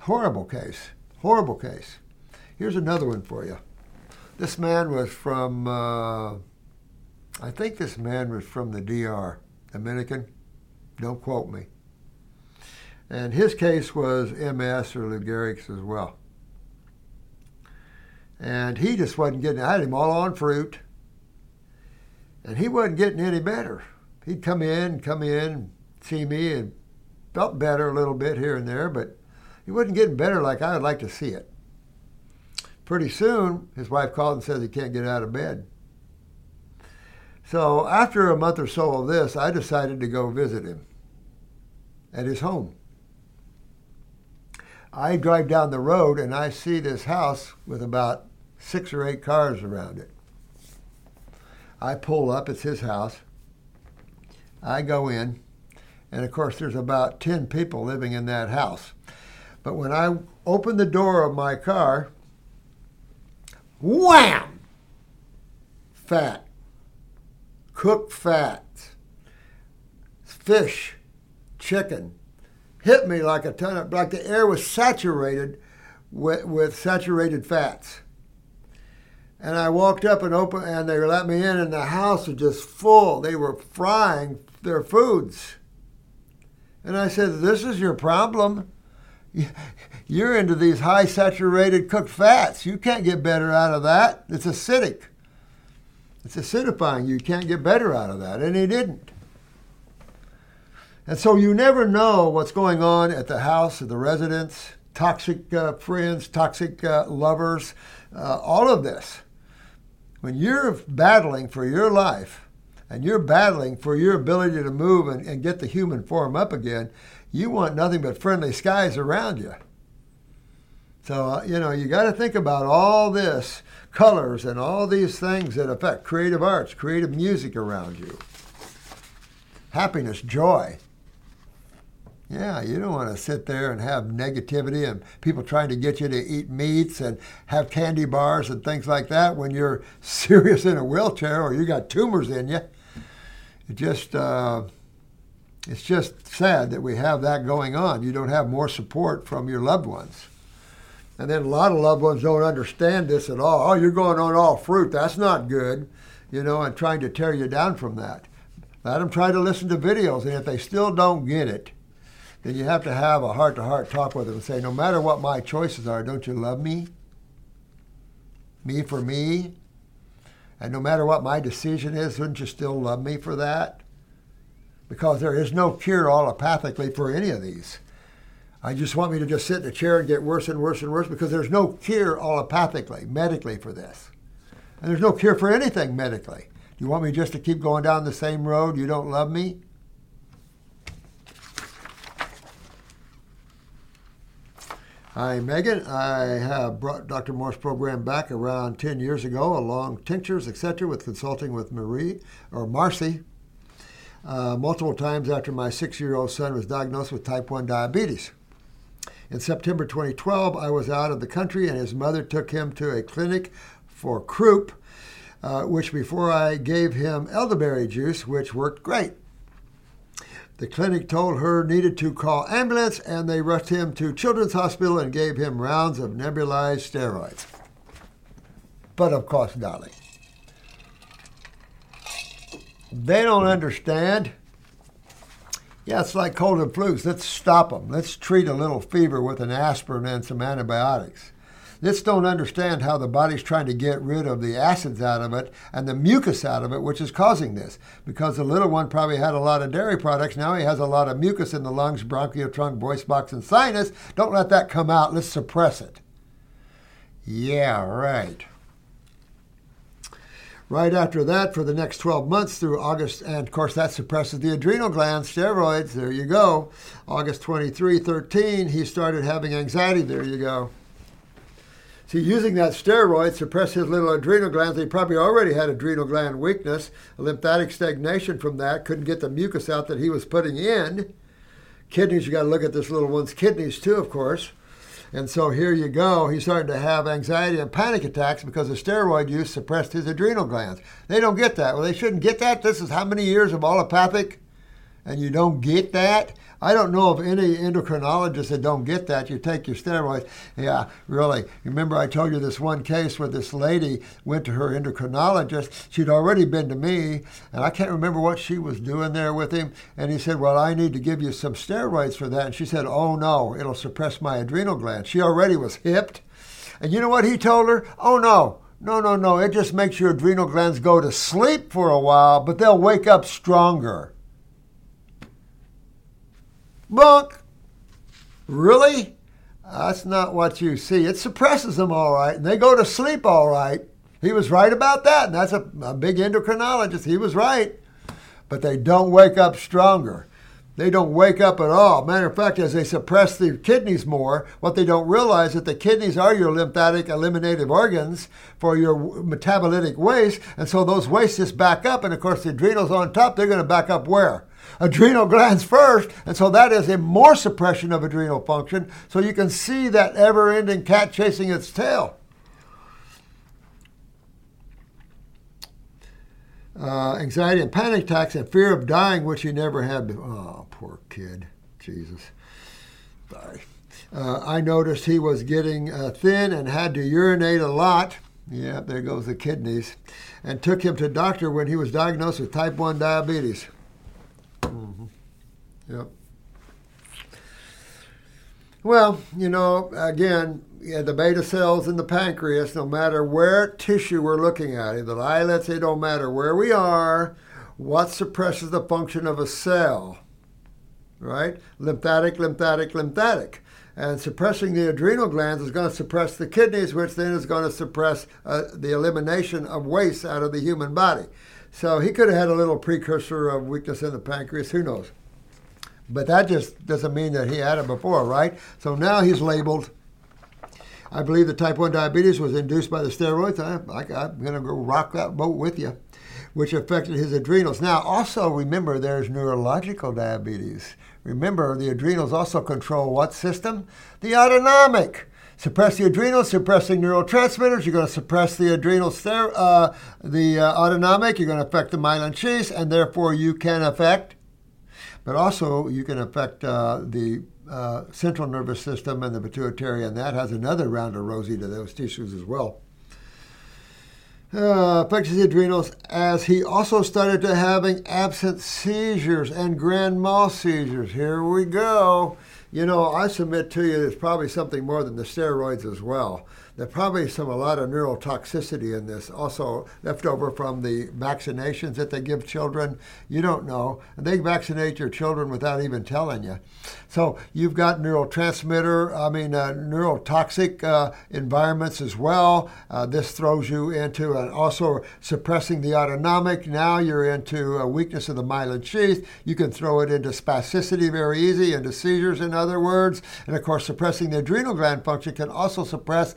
Horrible case. Horrible case. Here's another one for you. This man was from, uh, I think this man was from the DR, Dominican. Don't quote me. And his case was MS or Lou Gehrig's as well. And he just wasn't getting, I had him all on fruit. And he wasn't getting any better. He'd come in, come in, see me, and felt better a little bit here and there, but he wasn't getting better like I would like to see it. Pretty soon, his wife called and said he can't get out of bed. So after a month or so of this, I decided to go visit him at his home. I drive down the road and I see this house with about six or eight cars around it. I pull up, it's his house. I go in, and of course, there's about 10 people living in that house. But when I open the door of my car, wham! Fat. Cooked fat. Fish chicken hit me like a ton of, like the air was saturated with, with saturated fats. And I walked up and opened, and they let me in, and the house was just full. They were frying their foods. And I said, This is your problem. *laughs* You're into these high saturated cooked fats. You can't get better out of that. It's acidic. It's acidifying. You can't get better out of that. And he didn't. And so you never know what's going on at the house of the residents, toxic uh, friends, toxic uh, lovers, uh, all of this. When you're battling for your life and you're battling for your ability to move and, and get the human form up again, you want nothing but friendly skies around you. So, uh, you know, you got to think about all this colors and all these things that affect creative arts, creative music around you. Happiness, joy. Yeah, you don't want to sit there and have negativity and people trying to get you to eat meats and have candy bars and things like that when you're *laughs* serious in a wheelchair or you got tumors in you. It just, uh, it's just sad that we have that going on. You don't have more support from your loved ones. And then a lot of loved ones don't understand this at all. Oh, you're going on all fruit. That's not good, you know, and trying to tear you down from that. Let them try to listen to videos, and if they still don't get it, then you have to have a heart to heart talk with them and say, no matter what my choices are, don't you love me? Me for me? And no matter what my decision is, wouldn't you still love me for that? Because there is no cure allopathically for any of these. I just want me to just sit in a chair and get worse and worse and worse because there's no cure allopathically, medically for this. And there's no cure for anything medically. Do you want me just to keep going down the same road? You don't love me? Hi, Megan. I have brought Dr. Morse program back around 10 years ago, along tinctures, etc., with consulting with Marie or Marcy uh, multiple times after my six year old son was diagnosed with type 1 diabetes. In September 2012, I was out of the country and his mother took him to a clinic for croup, uh, which before I gave him elderberry juice, which worked great. The clinic told her needed to call ambulance, and they rushed him to Children's Hospital and gave him rounds of nebulized steroids. But of course, darling, they don't understand. Yeah, it's like cold and flus. Let's stop them. Let's treat a little fever with an aspirin and some antibiotics. This don't understand how the body's trying to get rid of the acids out of it and the mucus out of it, which is causing this. Because the little one probably had a lot of dairy products, now he has a lot of mucus in the lungs, bronchial trunk, voice box, and sinus. Don't let that come out. Let's suppress it. Yeah, right. Right after that, for the next 12 months through August, and of course that suppresses the adrenal glands, steroids, there you go. August 23, 13, he started having anxiety, there you go. See, using that steroid suppressed his little adrenal glands. He probably already had adrenal gland weakness, lymphatic stagnation from that, couldn't get the mucus out that he was putting in. Kidneys, you got to look at this little one's kidneys too, of course. And so here you go. He's starting to have anxiety and panic attacks because the steroid use suppressed his adrenal glands. They don't get that. Well, they shouldn't get that. This is how many years of allopathic, and you don't get that? I don't know of any endocrinologist that don't get that. You take your steroids. Yeah, really. Remember, I told you this one case where this lady went to her endocrinologist. She'd already been to me, and I can't remember what she was doing there with him. And he said, Well, I need to give you some steroids for that. And she said, Oh, no, it'll suppress my adrenal gland. She already was hipped. And you know what he told her? Oh, no, no, no, no. It just makes your adrenal glands go to sleep for a while, but they'll wake up stronger. Bunk! Really? That's not what you see. It suppresses them all right, and they go to sleep all right. He was right about that, and that's a, a big endocrinologist. He was right. But they don't wake up stronger. They don't wake up at all. Matter of fact, as they suppress the kidneys more, what they don't realize is that the kidneys are your lymphatic eliminative organs for your metabolitic waste, and so those wastes just back up, and of course the adrenals on top, they're going to back up where? Adrenal glands first, and so that is a more suppression of adrenal function. So you can see that ever ending cat chasing its tail. Uh, anxiety and panic attacks and fear of dying, which he never had. Oh, poor kid. Jesus. Uh, I noticed he was getting uh, thin and had to urinate a lot. Yeah, there goes the kidneys. And took him to doctor when he was diagnosed with type 1 diabetes. Yep. Well, you know, again, yeah, the beta cells in the pancreas, no matter where tissue we're looking at, the islets, it don't matter where we are, what suppresses the function of a cell, right? Lymphatic, lymphatic, lymphatic. And suppressing the adrenal glands is going to suppress the kidneys, which then is going to suppress uh, the elimination of waste out of the human body. So he could have had a little precursor of weakness in the pancreas, who knows? But that just doesn't mean that he had it before, right? So now he's labeled. I believe the type 1 diabetes was induced by the steroids. I, am going to go rock that boat with you, which affected his adrenals. Now, also remember there's neurological diabetes. Remember, the adrenals also control what system? The autonomic. Suppress the adrenals, suppressing neurotransmitters. You're going to suppress the adrenal, uh, the uh, autonomic. You're going to affect the myelin sheath, and therefore you can affect but also you can affect uh, the uh, central nervous system and the pituitary, and that has another round of rosy to those tissues as well. Uh, affects the adrenals as he also started to having absent seizures and grand mal seizures. Here we go. You know, I submit to you there's probably something more than the steroids as well. There's probably some a lot of neurotoxicity in this, also left over from the vaccinations that they give children. You don't know. They vaccinate your children without even telling you. So you've got neurotransmitter, I mean, uh, neurotoxic uh, environments as well. Uh, this throws you into also suppressing the autonomic. Now you're into a weakness of the myelin sheath. You can throw it into spasticity very easy, into seizures, in other words. And of course, suppressing the adrenal gland function can also suppress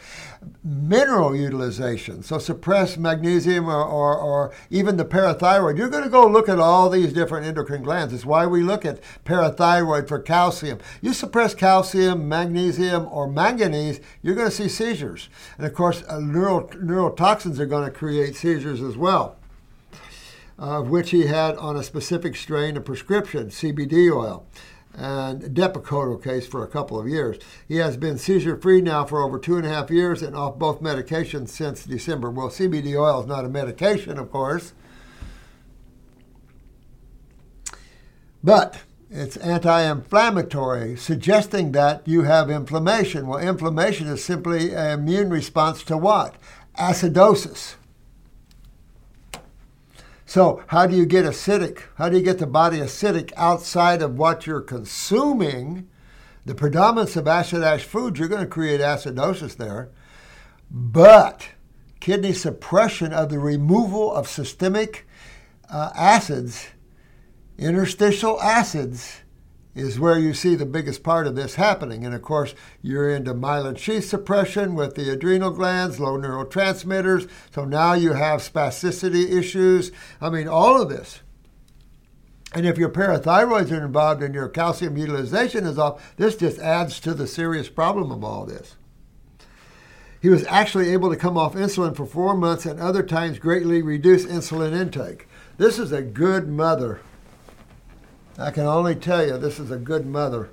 mineral utilization. So suppress magnesium or, or, or, even the parathyroid. You're going to go look at all these different endocrine glands. It's why we look at parathyroid for calcium. You suppress calcium, magnesium, or manganese, you're going to see seizures. And of course, uh, neural, neurotoxins are going to create seizures as well. Of uh, which he had on a specific strain of prescription, CBD oil and Depakote case for a couple of years. He has been seizure free now for over two and a half years and off both medications since December. Well, CBD oil is not a medication, of course, but it's anti inflammatory, suggesting that you have inflammation. Well, inflammation is simply an immune response to what? Acidosis. So, how do you get acidic? How do you get the body acidic outside of what you're consuming? The predominance of acid ash foods, you're going to create acidosis there. But kidney suppression of the removal of systemic uh, acids, interstitial acids, is where you see the biggest part of this happening. And of course, you're into myelin sheath suppression with the adrenal glands, low neurotransmitters. So now you have spasticity issues. I mean, all of this. And if your parathyroids are involved and your calcium utilization is off, this just adds to the serious problem of all this. He was actually able to come off insulin for four months and other times greatly reduce insulin intake. This is a good mother I can only tell you this is a good mother.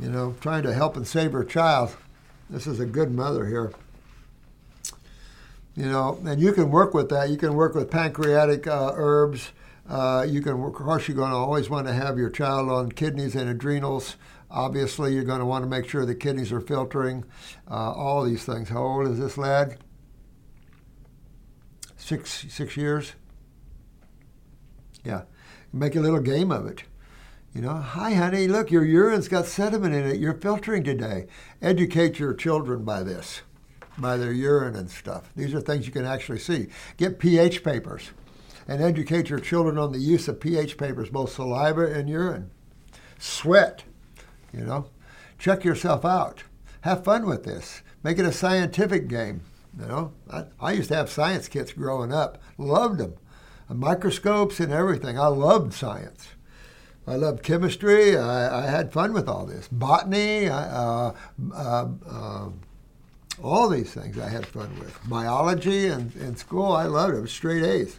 You know, trying to help and save her child. This is a good mother here. You know, and you can work with that. You can work with pancreatic uh, herbs. Uh, you can, of course, you're going to always want to have your child on kidneys and adrenals. Obviously, you're going to want to make sure the kidneys are filtering uh, all these things. How old is this lad? Six six years. Yeah. Make a little game of it. You know, hi, honey, look, your urine's got sediment in it. You're filtering today. Educate your children by this, by their urine and stuff. These are things you can actually see. Get pH papers and educate your children on the use of pH papers, both saliva and urine. Sweat, you know. Check yourself out. Have fun with this. Make it a scientific game. You know, I, I used to have science kits growing up. Loved them microscopes and everything. I loved science. I loved chemistry. I, I had fun with all this. Botany, uh, uh, uh, all these things I had fun with. Biology and in school, I loved it. It was straight A's.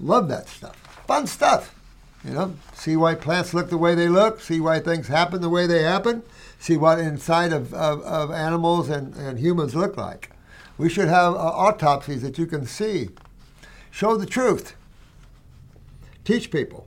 Love that stuff. Fun stuff. You know, see why plants look the way they look, see why things happen the way they happen, see what inside of, of, of animals and, and humans look like. We should have uh, autopsies that you can see Show the truth. Teach people.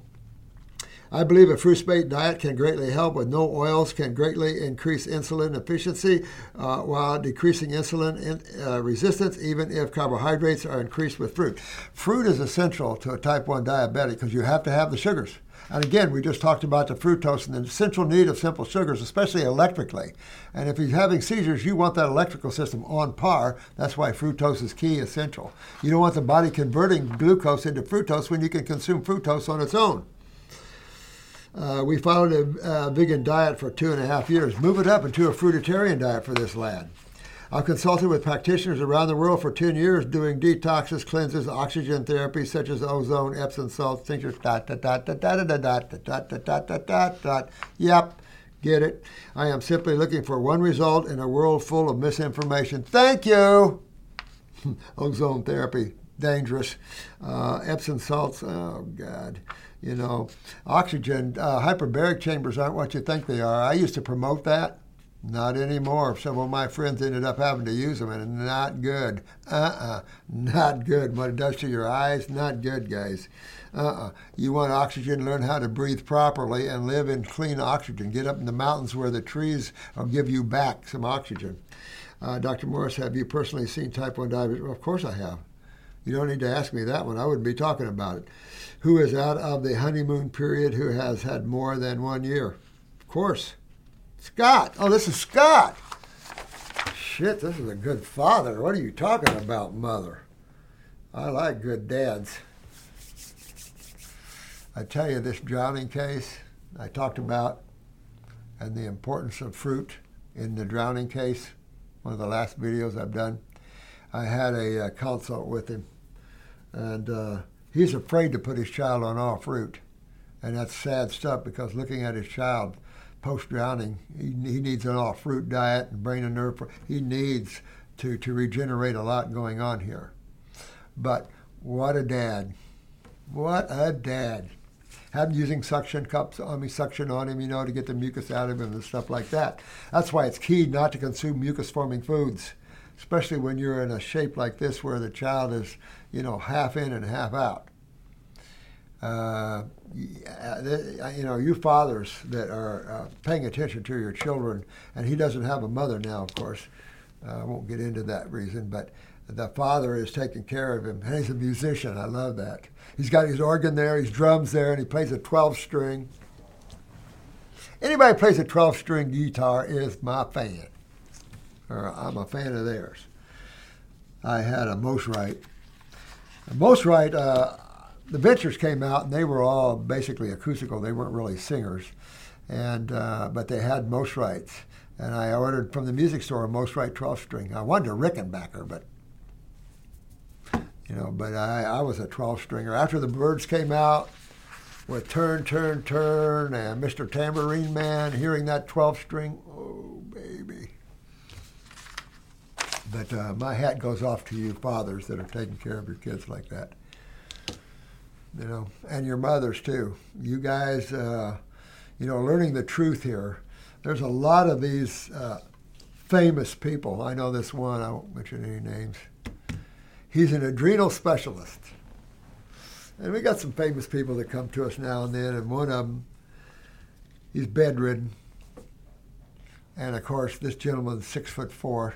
I believe a fruit-based diet can greatly help with no oils, can greatly increase insulin efficiency uh, while decreasing insulin in, uh, resistance, even if carbohydrates are increased with fruit. Fruit is essential to a type 1 diabetic because you have to have the sugars. And again, we just talked about the fructose and the central need of simple sugars, especially electrically. And if he's having seizures, you want that electrical system on par. That's why fructose is key, essential. You don't want the body converting glucose into fructose when you can consume fructose on its own. Uh, we followed a vegan diet for two and a half years. Move it up into a fruitarian diet for this lad. I've consulted with practitioners around the world for 10 years doing detoxes, cleanses, oxygen therapy such as ozone, Epsom salts, tinctures, dot, dot, dot, dot, dot, dot, dot, dot, dot, dot, dot, dot, dot. Yep, get it. I am simply looking for one result in a world full of misinformation. Thank you. ozone therapy, dangerous. Uh, Epsom salts, oh, God you know, oxygen, uh, hyperbaric chambers aren't what you think they are. I used to promote that. Not anymore. Some of my friends ended up having to use them, and not good. Uh-uh. Not good. What it does to your eyes, not good, guys. Uh-uh. You want oxygen, learn how to breathe properly and live in clean oxygen. Get up in the mountains where the trees will give you back some oxygen. Uh, Dr. Morse, have you personally seen type 1 diabetes? Well, of course I have. You don't need to ask me that one. I wouldn't be talking about it. Who is out of the honeymoon period who has had more than one year? Of course. Scott. Oh, this is Scott. Shit, this is a good father. What are you talking about, mother? I like good dads. I tell you, this drowning case I talked about and the importance of fruit in the drowning case, one of the last videos I've done. I had a, a consult with him, and uh, he's afraid to put his child on all fruit. And that's sad stuff because looking at his child, post drowning, he, he needs an all fruit diet and brain and nerve. He needs to, to regenerate a lot going on here. But what a dad. What a dad. Had him using suction cups on me, suction on him, you know, to get the mucus out of him and stuff like that. That's why it's key not to consume mucus forming foods, especially when you're in a shape like this where the child is, you know, half in and half out. Uh, you know, you fathers that are uh, paying attention to your children, and he doesn't have a mother now, of course. Uh, I won't get into that reason, but the father is taking care of him. And he's a musician. I love that. He's got his organ there, his drums there, and he plays a 12 string. Anybody plays a 12 string guitar is my fan, or I'm a fan of theirs. I had a Mosrite. A Mosrite, uh, the Ventures came out and they were all basically acoustical. They weren't really singers, and uh, but they had Mosrites. And I ordered from the music store a Mosrite 12 string. I wanted a Rickenbacker, but you know, but I, I was a 12 stringer. After the Byrds came out with Turn, Turn, Turn and Mr. Tambourine Man, hearing that 12 string, oh baby. But uh, my hat goes off to you fathers that are taking care of your kids like that you know, and your mothers too. You guys, uh, you know, learning the truth here. There's a lot of these uh, famous people. I know this one. I won't mention any names. He's an adrenal specialist, and we got some famous people that come to us now and then. And one of them, he's bedridden, and of course, this gentleman's six foot four.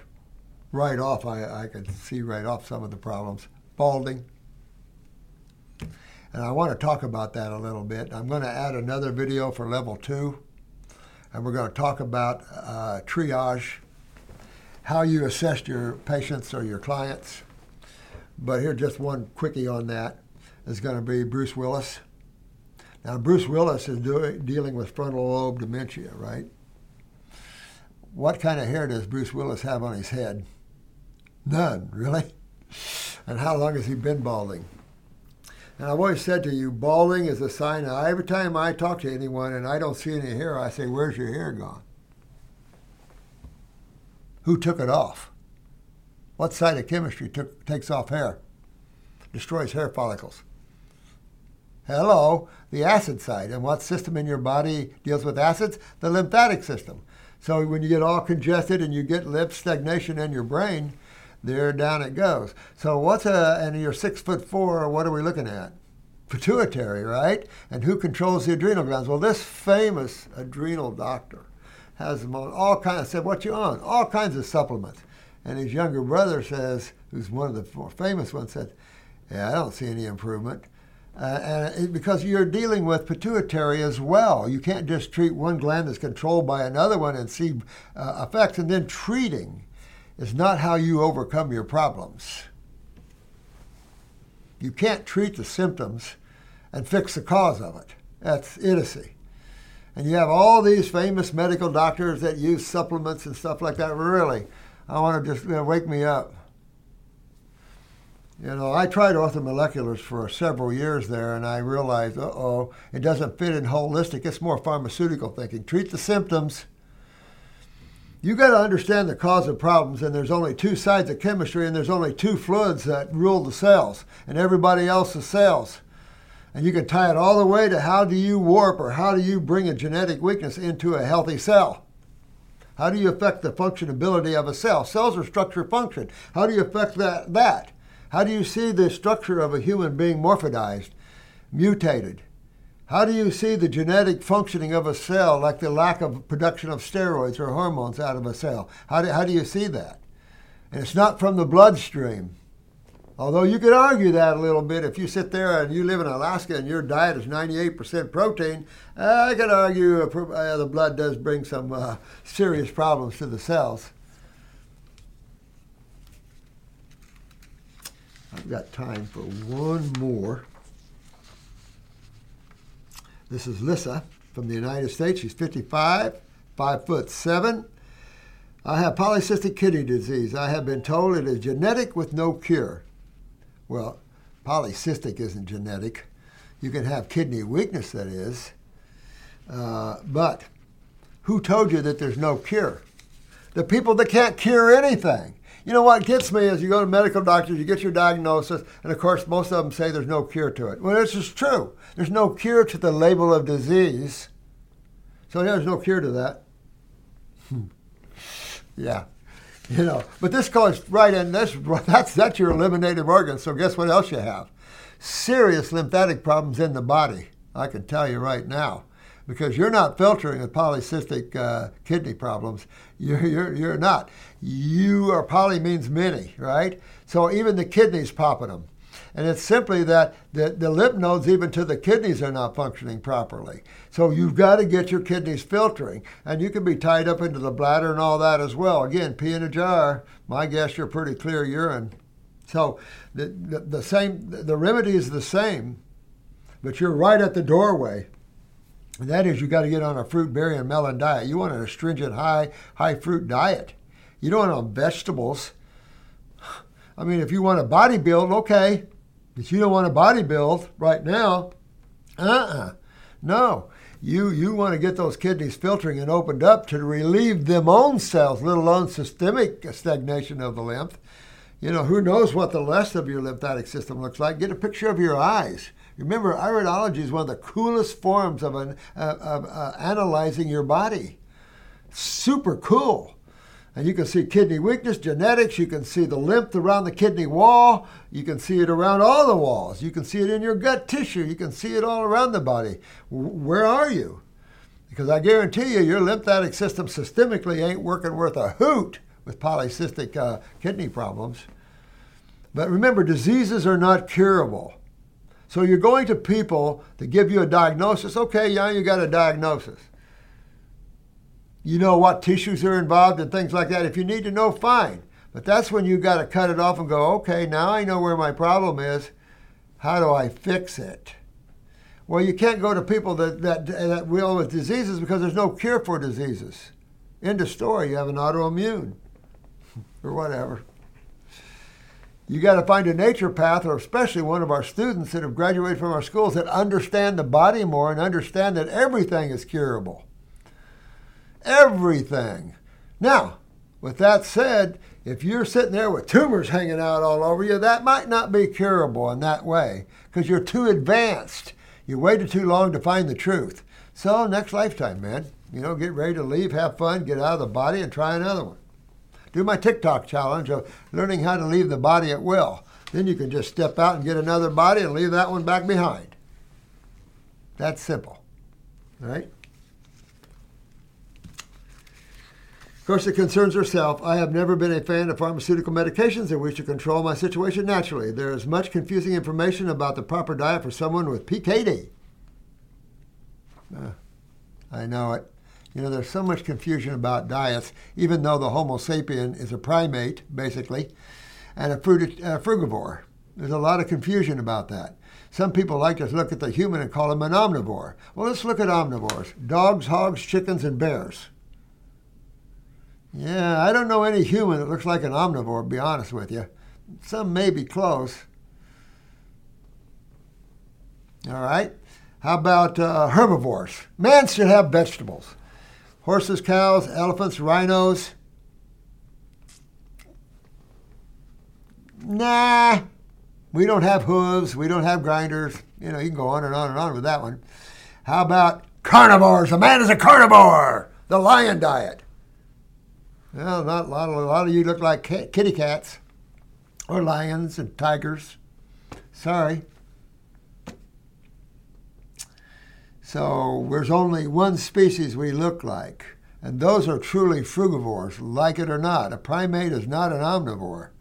Right off, I, I could see right off some of the problems. Balding and I want to talk about that a little bit. I'm going to add another video for level two, and we're going to talk about uh, triage, how you assess your patients or your clients. But here's just one quickie on that. Is going to be Bruce Willis. Now, Bruce Willis is dealing with frontal lobe dementia, right? What kind of hair does Bruce Willis have on his head? None, *laughs* really? And how long has he been balding? And I've always said to you, balding is a sign. Now, every time I talk to anyone and I don't see any hair, I say, Where's your hair gone? Who took it off? What side of chemistry took, takes off hair? Destroys hair follicles. Hello, the acid side. And what system in your body deals with acids? The lymphatic system. So when you get all congested and you get lymph stagnation in your brain, there down it goes. So what's a and you're six foot four. What are we looking at? pituitary, right? And who controls the adrenal glands? Well, this famous adrenal doctor has them on all kinds. Said, "What you on?" All kinds of supplements. And his younger brother says, who's one of the more famous ones, said, "Yeah, I don't see any improvement." Uh, and it, because you're dealing with pituitary as well, you can't just treat one gland that's controlled by another one and see uh, effects. And then treating is not how you overcome your problems. You can't treat the symptoms and fix the cause of it. That's idiocy. And you have all these famous medical doctors that use supplements and stuff like that. Really, I want to just you know, wake me up. You know, I tried orthomoleculars for several years there, and I realized, uh oh, it doesn't fit in holistic. It's more pharmaceutical thinking. Treat the symptoms. You got to understand the cause of problems, and there's only two sides of chemistry, and there's only two fluids that rule the cells, and everybody else's cells. And you can tie it all the way to how do you warp or how do you bring a genetic weakness into a healthy cell? How do you affect the functionability of a cell? Cells are structure function. How do you affect that? that? How do you see the structure of a human being morphodized, mutated? How do you see the genetic functioning of a cell, like the lack of production of steroids or hormones out of a cell? How do, how do you see that? And it's not from the bloodstream. Although you could argue that a little bit if you sit there and you live in Alaska and your diet is 98% protein, I could argue uh, the blood does bring some uh, serious problems to the cells. I've got time for one more. This is Lissa from the United States. She's 55, 5 foot 7. I have polycystic kidney disease. I have been told it is genetic with no cure. Well, polycystic isn't genetic. You can have kidney weakness, that is. Uh, but who told you that there's no cure? The people that can't cure anything. You know what gets me is you go to medical doctors, you get your diagnosis, and of course, most of them say there's no cure to it. Well, this is true. There's no cure to the label of disease. So, there's no cure to that. *laughs* yeah you know. But this goes right in this. *laughs* That's that's your eliminated organ. So guess what else you have? Serious lymphatic problems in the body. I can tell you right now, because you're not filtering with polycystic uh, kidney problems. You're, you're you're not. You are poly means many, right? So even the kidneys popping them. And it's simply that the, the lymph nodes, even to the kidneys, are not functioning properly. So you've mm-hmm. got to get your kidneys filtering. And you can be tied up into the bladder and all that as well. Again, pee in a jar. My guess you're pretty clear urine. So the, the, the same, the remedy is the same, but you're right at the doorway. And that is you got to get on a fruit, berry, and melon diet. You want an astringent, high, high fruit diet. You don't want on vegetables. *sighs* I mean, if you want to bodybuild, okay, but you don't want to bodybuild right now. Uh-uh. No. You you want to get those kidneys filtering and opened up to relieve them own cells, let alone systemic stagnation of the lymph. You know, who knows what the rest of your lymphatic system looks like? Get a picture of your eyes. Remember, iridology is one of the coolest forms of, an, uh, of uh, analyzing your body. Super cool. And you can see kidney weakness, genetics, you can see the lymph around the kidney wall, you can see it around all the walls, you can see it in your gut tissue, you can see it all around the body. Where are you? Because I guarantee you, your lymphatic system systemically ain't working worth a hoot with polycystic uh, kidney problems. But remember, diseases are not curable. So you're going to people to give you a diagnosis. Okay, yeah, you got a diagnosis you know what tissues are involved and things like that. If you need to know, fine. But that's when you got to cut it off and go, okay, now I know where my problem is. How do I fix it? Well, you can't go to people that, that, that deal with diseases because there's no cure for diseases. End of story. You have an autoimmune *laughs* or whatever. You got to find a naturopath, or especially one of our students that have graduated from our schools that understand the body more and understand that everything is curable everything. Now, with that said, if you're sitting there with tumors hanging out all over you, that might not be curable in that way because you're too advanced. You waited too long to find the truth. So, next lifetime, man, you know, get ready to leave, have fun, get out of the body, and try another one. Do my TikTok challenge of learning how to leave the body at will. Then you can just step out and get another body and leave that one back behind. That's simple. Right? Of course, it concerns herself. I have never been a fan of pharmaceutical medications and wish to control my situation naturally. There is much confusing information about the proper diet for someone with PKD. Uh, I know it. You know, there's so much confusion about diets, even though the Homo sapien is a primate, basically, and a frugivore. There's a lot of confusion about that. Some people like to look at the human and call him an omnivore. Well, let's look at omnivores dogs, hogs, chickens, and bears. Yeah, I don't know any human that looks like an omnivore, to be honest with you. Some may be close. All right. How about uh, herbivores? Man should have vegetables. Horses, cows, elephants, rhinos. Nah, we don't have hooves. We don't have grinders. You know, you can go on and on and on with that one. How about carnivores? A man is a carnivore. The lion diet. Well, not a lot of, a lot of you look like kitty cats or lions and tigers. Sorry. So there's only one species we look like, and those are truly frugivores, like it or not. A primate is not an omnivore.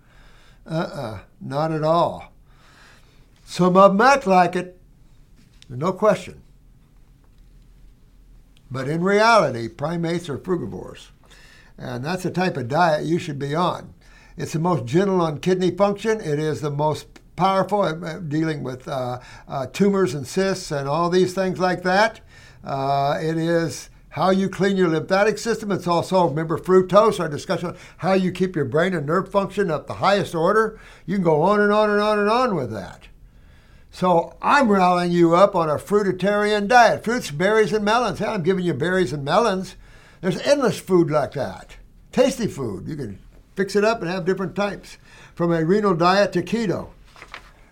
Uh-uh, not at all. Some of them act like it, no question. But in reality, primates are frugivores. And that's the type of diet you should be on. It's the most gentle on kidney function. It is the most powerful at dealing with uh, uh, tumors and cysts and all these things like that. Uh, it is how you clean your lymphatic system. It's also, remember, fructose, our discussion on how you keep your brain and nerve function at the highest order. You can go on and on and on and on with that. So I'm rallying you up on a fruitarian diet fruits, berries, and melons. I'm giving you berries and melons. There's endless food like that. Tasty food. You can fix it up and have different types. From a renal diet to keto.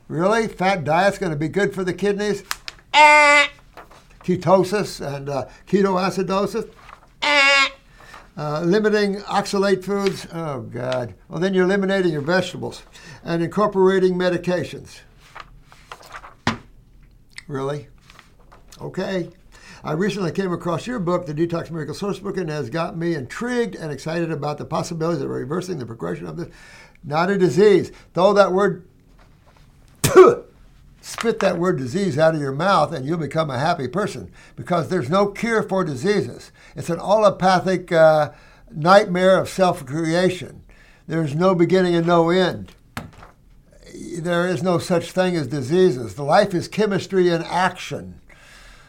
Really? Fat diet's going to be good for the kidneys? Ah! Ketosis and uh, ketoacidosis? Ah! Uh, limiting oxalate foods? Oh, God. Well, then you're eliminating your vegetables and incorporating medications. Really? Okay. I recently came across your book, the Detox Miracle Sourcebook, and has got me intrigued and excited about the possibilities of reversing the progression of this. Not a disease. Throw that word, *coughs* spit that word disease out of your mouth, and you'll become a happy person because there's no cure for diseases. It's an allopathic uh, nightmare of self creation. There's no beginning and no end there is no such thing as diseases. The life is chemistry in action.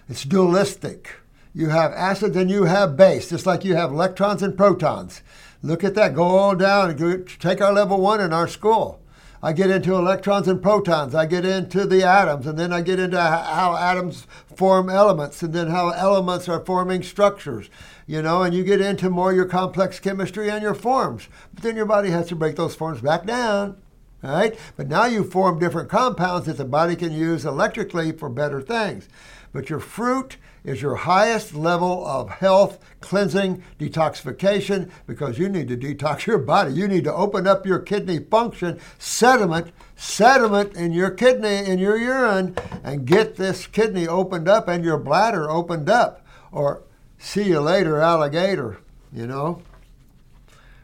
It's dualistic. You have acids and you have base, just like you have electrons and protons. Look at that. Go all down take our level one in our school. I get into electrons and protons. I get into the atoms, and then I get into how atoms form elements, and then how elements are forming structures. You know, and you get into more your complex chemistry and your forms. But then your body has to break those forms back down. Right? But now you form different compounds that the body can use electrically for better things. But your fruit is your highest level of health, cleansing, detoxification, because you need to detox your body. You need to open up your kidney function, sediment, sediment in your kidney, in your urine, and get this kidney opened up and your bladder opened up. Or see you later, alligator, you know?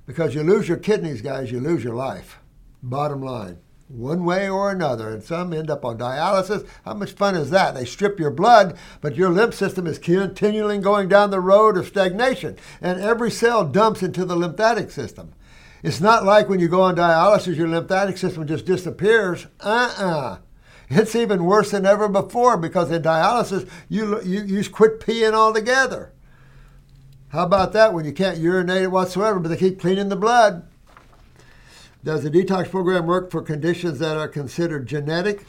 Because you lose your kidneys, guys, you lose your life. Bottom line one way or another, and some end up on dialysis. How much fun is that? They strip your blood, but your lymph system is continually going down the road of stagnation, and every cell dumps into the lymphatic system. It's not like when you go on dialysis, your lymphatic system just disappears. Uh uh-uh. uh It's even worse than ever before because in dialysis, you, you, you quit peeing altogether. How about that when you can't urinate whatsoever, but they keep cleaning the blood? Does the detox program work for conditions that are considered genetic?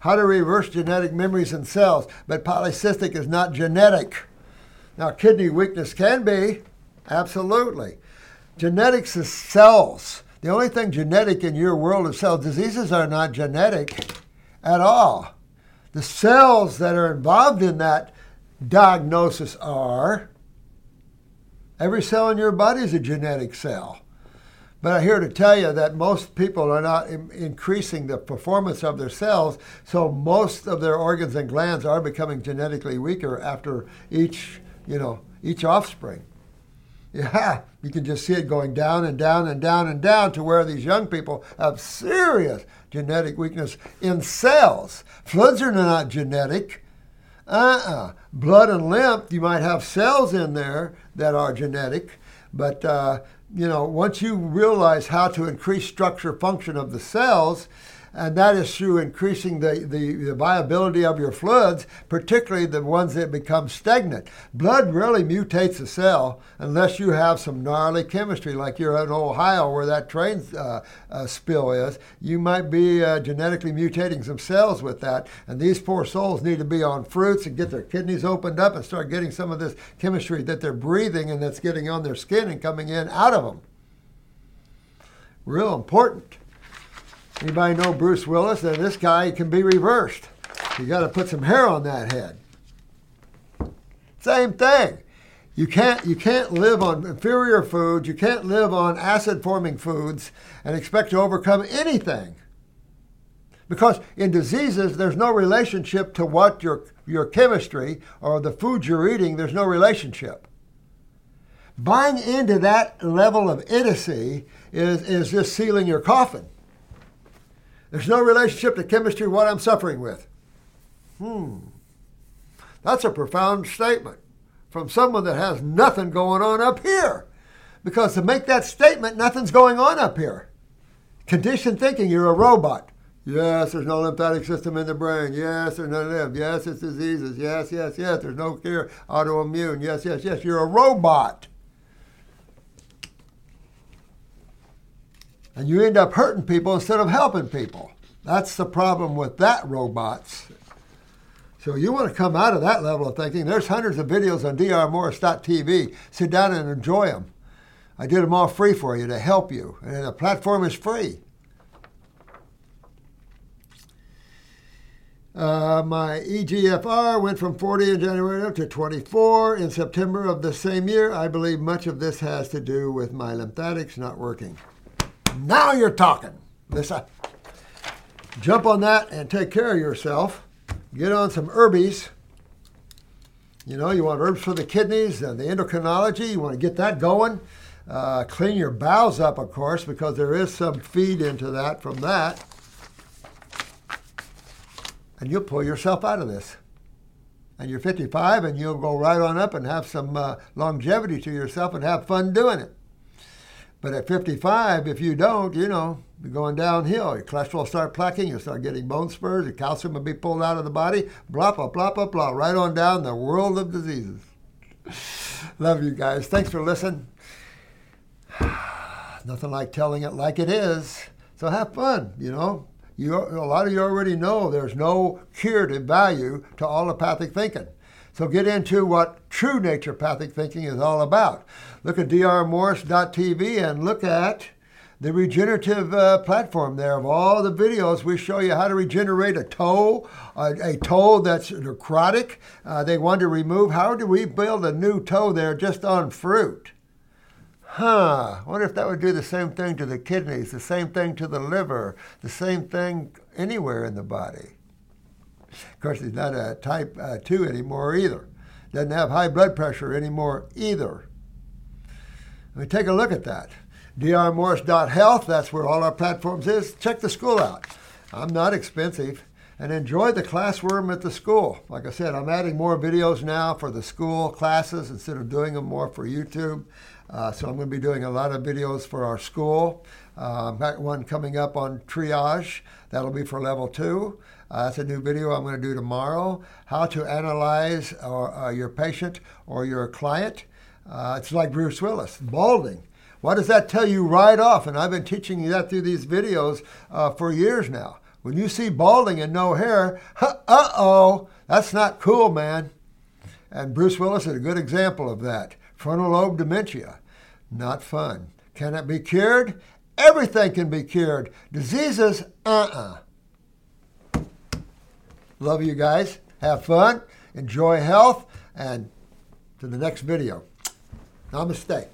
How to reverse genetic memories in cells, but polycystic is not genetic. Now, kidney weakness can be, absolutely. Genetics is cells. The only thing genetic in your world of cells, diseases are not genetic at all. The cells that are involved in that diagnosis are Every cell in your body is a genetic cell. But I'm here to tell you that most people are not Im- increasing the performance of their cells, so most of their organs and glands are becoming genetically weaker after each, you know, each offspring. *laughs* Yeah, you can just see it going down and down and down and down to where these young people have serious genetic weakness in cells. Floods are not genetic. Uh-uh. Blood and lymph, you might have cells in there that are genetic, but uh, you know, once you realize how to increase structure function of the cells, and that is through increasing the, the, the, viability of your fluids, particularly the ones that become stagnant. Blood really mutates a cell unless you have some gnarly chemistry, like you're in Ohio where that train uh, uh, spill is. You might be uh, genetically mutating some cells with that, and these poor souls need to be on fruits and get their kidneys opened up and start getting some of this chemistry that they're breathing and that's getting on their skin and coming in out of them. Real important. Anybody know Bruce Willis? Then this guy can be reversed. You got to put some hair on that head. Same thing. You can't you can't live on inferior foods. You can't live on acid forming foods and expect to overcome anything. Because in diseases, there's no relationship to what your your chemistry or the food you're eating. There's no relationship. Buying into that level of idiocy is, is just sealing your coffin. There's no relationship to chemistry what I'm suffering with. Hmm. That's a profound statement from someone that has nothing going on up here. Because to make that statement, nothing's going on up here. Conditioned thinking, you're a robot. Yes, there's no lymphatic system in the brain. Yes, there's no lymph. Yes, it's diseases. Yes, yes, yes. There's no cure. Autoimmune. Yes, yes, yes. You're a robot. And you end up hurting people instead of helping people. That's the problem with that robots. So you want to come out of that level of thinking. There's hundreds of videos on drmorses.tv. Sit down and enjoy them. I did them all free for you to help you, and the platform is free. Uh, my EGFR went from 40 in January up to 24 in September of the same year. I believe much of this has to do with my lymphatics not working. Now you're talking. Listen. Jump on that and take care of yourself. Get on some herbies. You know, you want herbs for the kidneys and the endocrinology. You want to get that going. Uh, clean your bowels up, of course, because there is some feed into that from that. And you'll pull yourself out of this. And you're 55 and you'll go right on up and have some uh, longevity to yourself and have fun doing it. But at 55, if you don't, you know, you're going downhill. Your cholesterol will start plaquing, you'll start getting bone spurs, your calcium will be pulled out of the body, blah, blah, blah, blah, blah, right on down the world of diseases. *sighs* Love you guys. Thanks for listening. *sighs* Nothing like telling it like it is. So have fun, you know. You, a lot of you already know there's no curative value to allopathic thinking. So get into what true naturopathic thinking is all about. Look at drmorses.tv and look at the regenerative uh, platform there of all the videos. We show you how to regenerate a toe a, a toe that's necrotic. Uh, they want to remove. How do we build a new toe there just on fruit? Huh. Wonder if that would do the same thing to the kidneys the same thing to the liver the same thing anywhere in the body. Of course, he's not a type uh, 2 anymore either. Doesn't have high blood pressure anymore either. Let me take a look at that. drmorses.health, that's where all our platforms is. Check the school out. I'm not expensive. And enjoy the classroom at the school. Like I said, I'm adding more videos now for the school classes instead of doing them more for YouTube. Uh, so I'm going to be doing a lot of videos for our school. Uh, I've got one coming up on triage. That'll be for level two. Uh, that's a new video I'm going to do tomorrow. How to analyze uh, your patient or your client. Uh, it's like Bruce Willis, balding. What does that tell you right off? And I've been teaching you that through these videos uh, for years now. When you see balding and no hair, uh oh, that's not cool, man. And Bruce Willis is a good example of that. Frontal lobe dementia, not fun. Can it be cured? Everything can be cured. Diseases, uh uh-uh. uh Love you guys. Have fun. Enjoy health. And to the next video. Namaste.